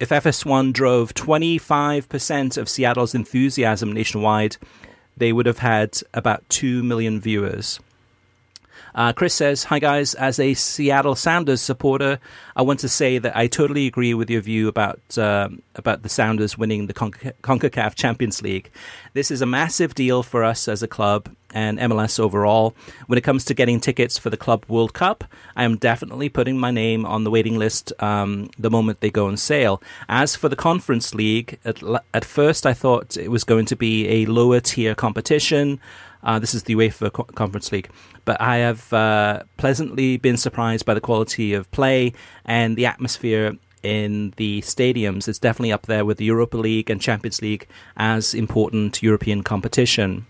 Speaker 1: If FS1 drove 25% of Seattle's enthusiasm nationwide, they would have had about 2 million viewers. Uh, Chris says, Hi guys, as a Seattle Sounders supporter, I want to say that I totally agree with your view about, um, about the Sounders winning the CONCACAF Champions League. This is a massive deal for us as a club and MLS overall. When it comes to getting tickets for the Club World Cup, I am definitely putting my name on the waiting list um, the moment they go on sale. As for the Conference League, at, at first I thought it was going to be a lower tier competition. Uh, this is the UEFA Co- Conference League. But I have uh, pleasantly been surprised by the quality of play and the atmosphere in the stadiums. It's definitely up there with the Europa League and Champions League as important European competition.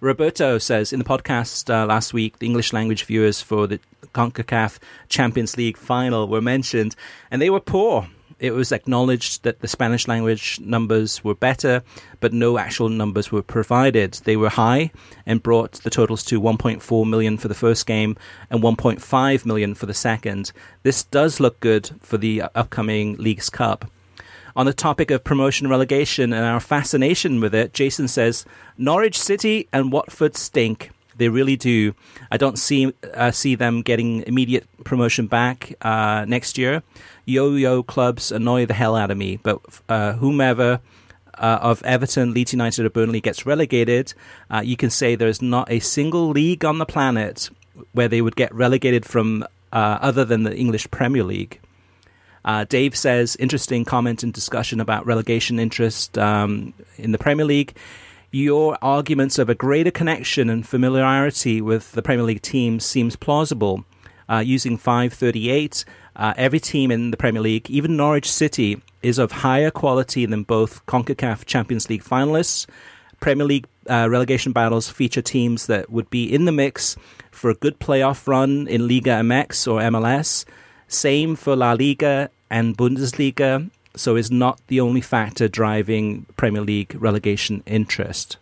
Speaker 1: Roberto says in the podcast uh, last week, the English language viewers for the CONCACAF Champions League final were mentioned, and they were poor it was acknowledged that the Spanish language numbers were better, but no actual numbers were provided. They were high and brought the totals to 1.4 million for the first game and 1.5 million for the second. This does look good for the uh, upcoming Leagues Cup. On the topic of promotion relegation and our fascination with it, Jason says Norwich City and Watford stink. They really do. I don't see uh, see them getting immediate promotion back uh, next year. Yo-yo clubs annoy the hell out of me, but uh, whomever. Uh, of Everton, Leeds United, or Burnley gets relegated, uh, you can say there is not a single league on the planet where they would get relegated from uh, other than the English Premier League. Uh, Dave says, interesting comment and discussion about relegation interest um, in the Premier League. Your arguments of a greater connection and familiarity with the Premier League team seems plausible. Uh, using 538, uh, every team in the Premier League, even Norwich City, is of higher quality than both CONCACAF Champions League finalists. Premier League uh, relegation battles feature teams that would be in the mix for a good playoff run in Liga MX or MLS. Same for La Liga and Bundesliga, so is not the only factor driving Premier League relegation interest.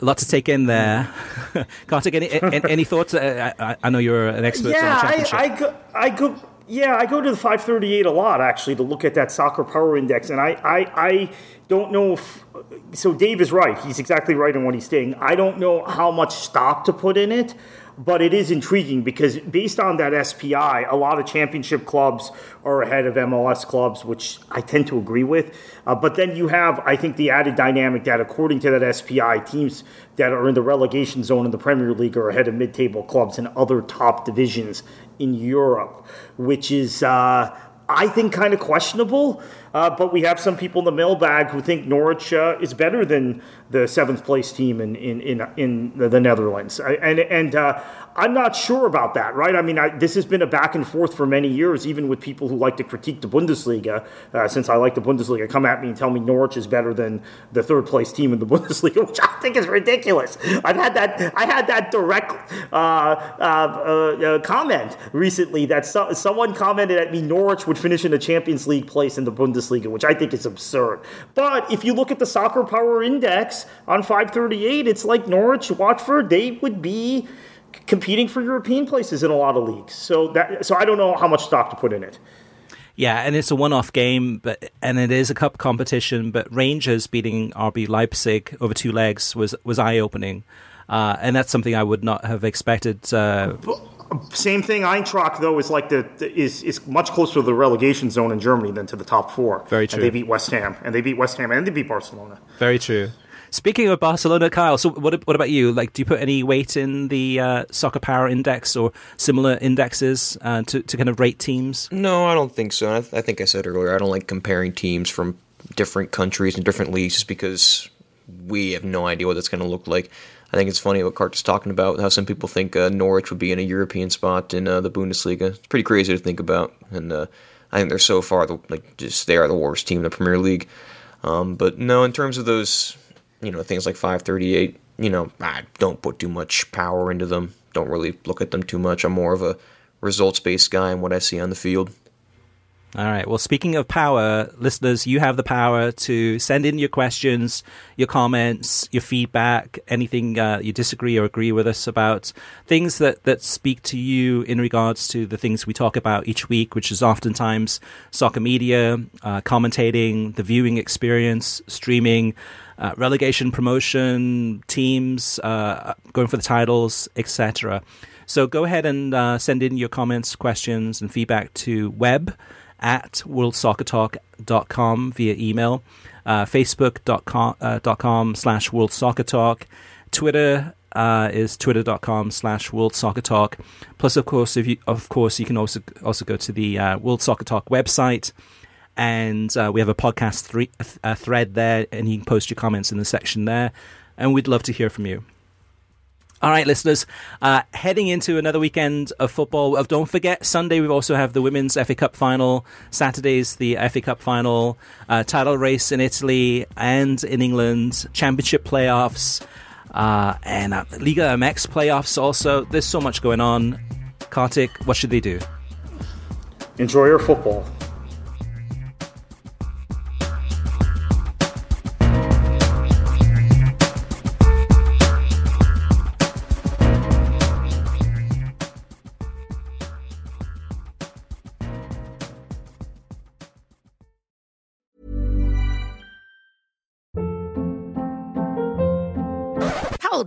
Speaker 1: A lot to take in there. Can't any any, any thoughts. I, I, I, know you're an expert
Speaker 2: yeah,
Speaker 1: on the championship.
Speaker 2: I, I go, I go, yeah, I go to the 538 a lot actually to look at that soccer power index, and I, I, I don't know if. So Dave is right. He's exactly right in what he's saying. I don't know how much stock to put in it but it is intriguing because based on that SPI, a lot of championship clubs are ahead of MLS clubs, which I tend to agree with. Uh, but then you have, I think, the added dynamic that according to that SPI, teams that are in the relegation zone in the Premier League are ahead of mid-table clubs in other top divisions in Europe, which is. Uh, I think kind of questionable. Uh, but we have some people in the mailbag who think Norwich uh, is better than the seventh place team in in in, in the Netherlands, and and uh, I'm not sure about that. Right? I mean, I, this has been a back and forth for many years, even with people who like to critique the Bundesliga. Uh, since I like the Bundesliga, come at me and tell me Norwich is better than the third place team in the Bundesliga, which I think is ridiculous. I've had that I had that direct uh, uh, comment recently that so, someone commented at me Norwich would finish in a Champions League place in the Bundesliga. Bundesliga, which I think is absurd. But if you look at the soccer power index on 538, it's like Norwich, Watford, they would be competing for European places in a lot of leagues. So that so I don't know how much stock to put in it.
Speaker 1: Yeah, and it's a one-off game, but and it is a cup competition. But Rangers beating RB Leipzig over two legs was was eye-opening, uh, and that's something I would not have expected. Uh,
Speaker 2: same thing. Eintracht though is like the, the, is is much closer to the relegation zone in Germany than to the top four.
Speaker 1: Very true.
Speaker 2: And they beat West Ham, and they beat West Ham, and they beat Barcelona.
Speaker 1: Very true. Speaking of Barcelona, Kyle, so what, what about you? Like, do you put any weight in the uh, soccer power index or similar indexes uh, to, to kind of rate teams?
Speaker 3: No, I don't think so. I, th- I think I said earlier, I don't like comparing teams from different countries and different leagues just because we have no idea what that's going to look like. I think it's funny what Kartik's talking about, how some people think uh, Norwich would be in a European spot in uh, the Bundesliga. It's pretty crazy to think about, and uh, I think they're so far the, like just they are the worst team in the Premier League. Um, but no, in terms of those, you know, things like 538, you know, I don't put too much power into them. Don't really look at them too much. I'm more of a results based guy and what I see on the field.
Speaker 1: All right. Well, speaking of power, listeners, you have the power to send in your questions, your comments, your feedback, anything uh, you disagree or agree with us about, things that, that speak to you in regards to the things we talk about each week, which is oftentimes soccer media, uh, commentating, the viewing experience, streaming, uh, relegation promotion, teams, uh, going for the titles, etc. So go ahead and uh, send in your comments, questions, and feedback to web at worldsoccertalk.com via email, uh, facebook.com uh, .com slash worldsoccertalk, Twitter uh, is twitter.com slash worldsoccertalk. Plus, of course, if you, of course, you can also also go to the uh, World Soccer Talk website, and uh, we have a podcast three, a thread there, and you can post your comments in the section there, and we'd love to hear from you. All right, listeners, uh, heading into another weekend of football. Don't forget, Sunday we also have the Women's FA Cup final. Saturday's the FA Cup final. Uh, title race in Italy and in England. Championship playoffs. Uh, and uh, Liga MX playoffs also. There's so much going on. Kartik, what should they do?
Speaker 2: Enjoy your football.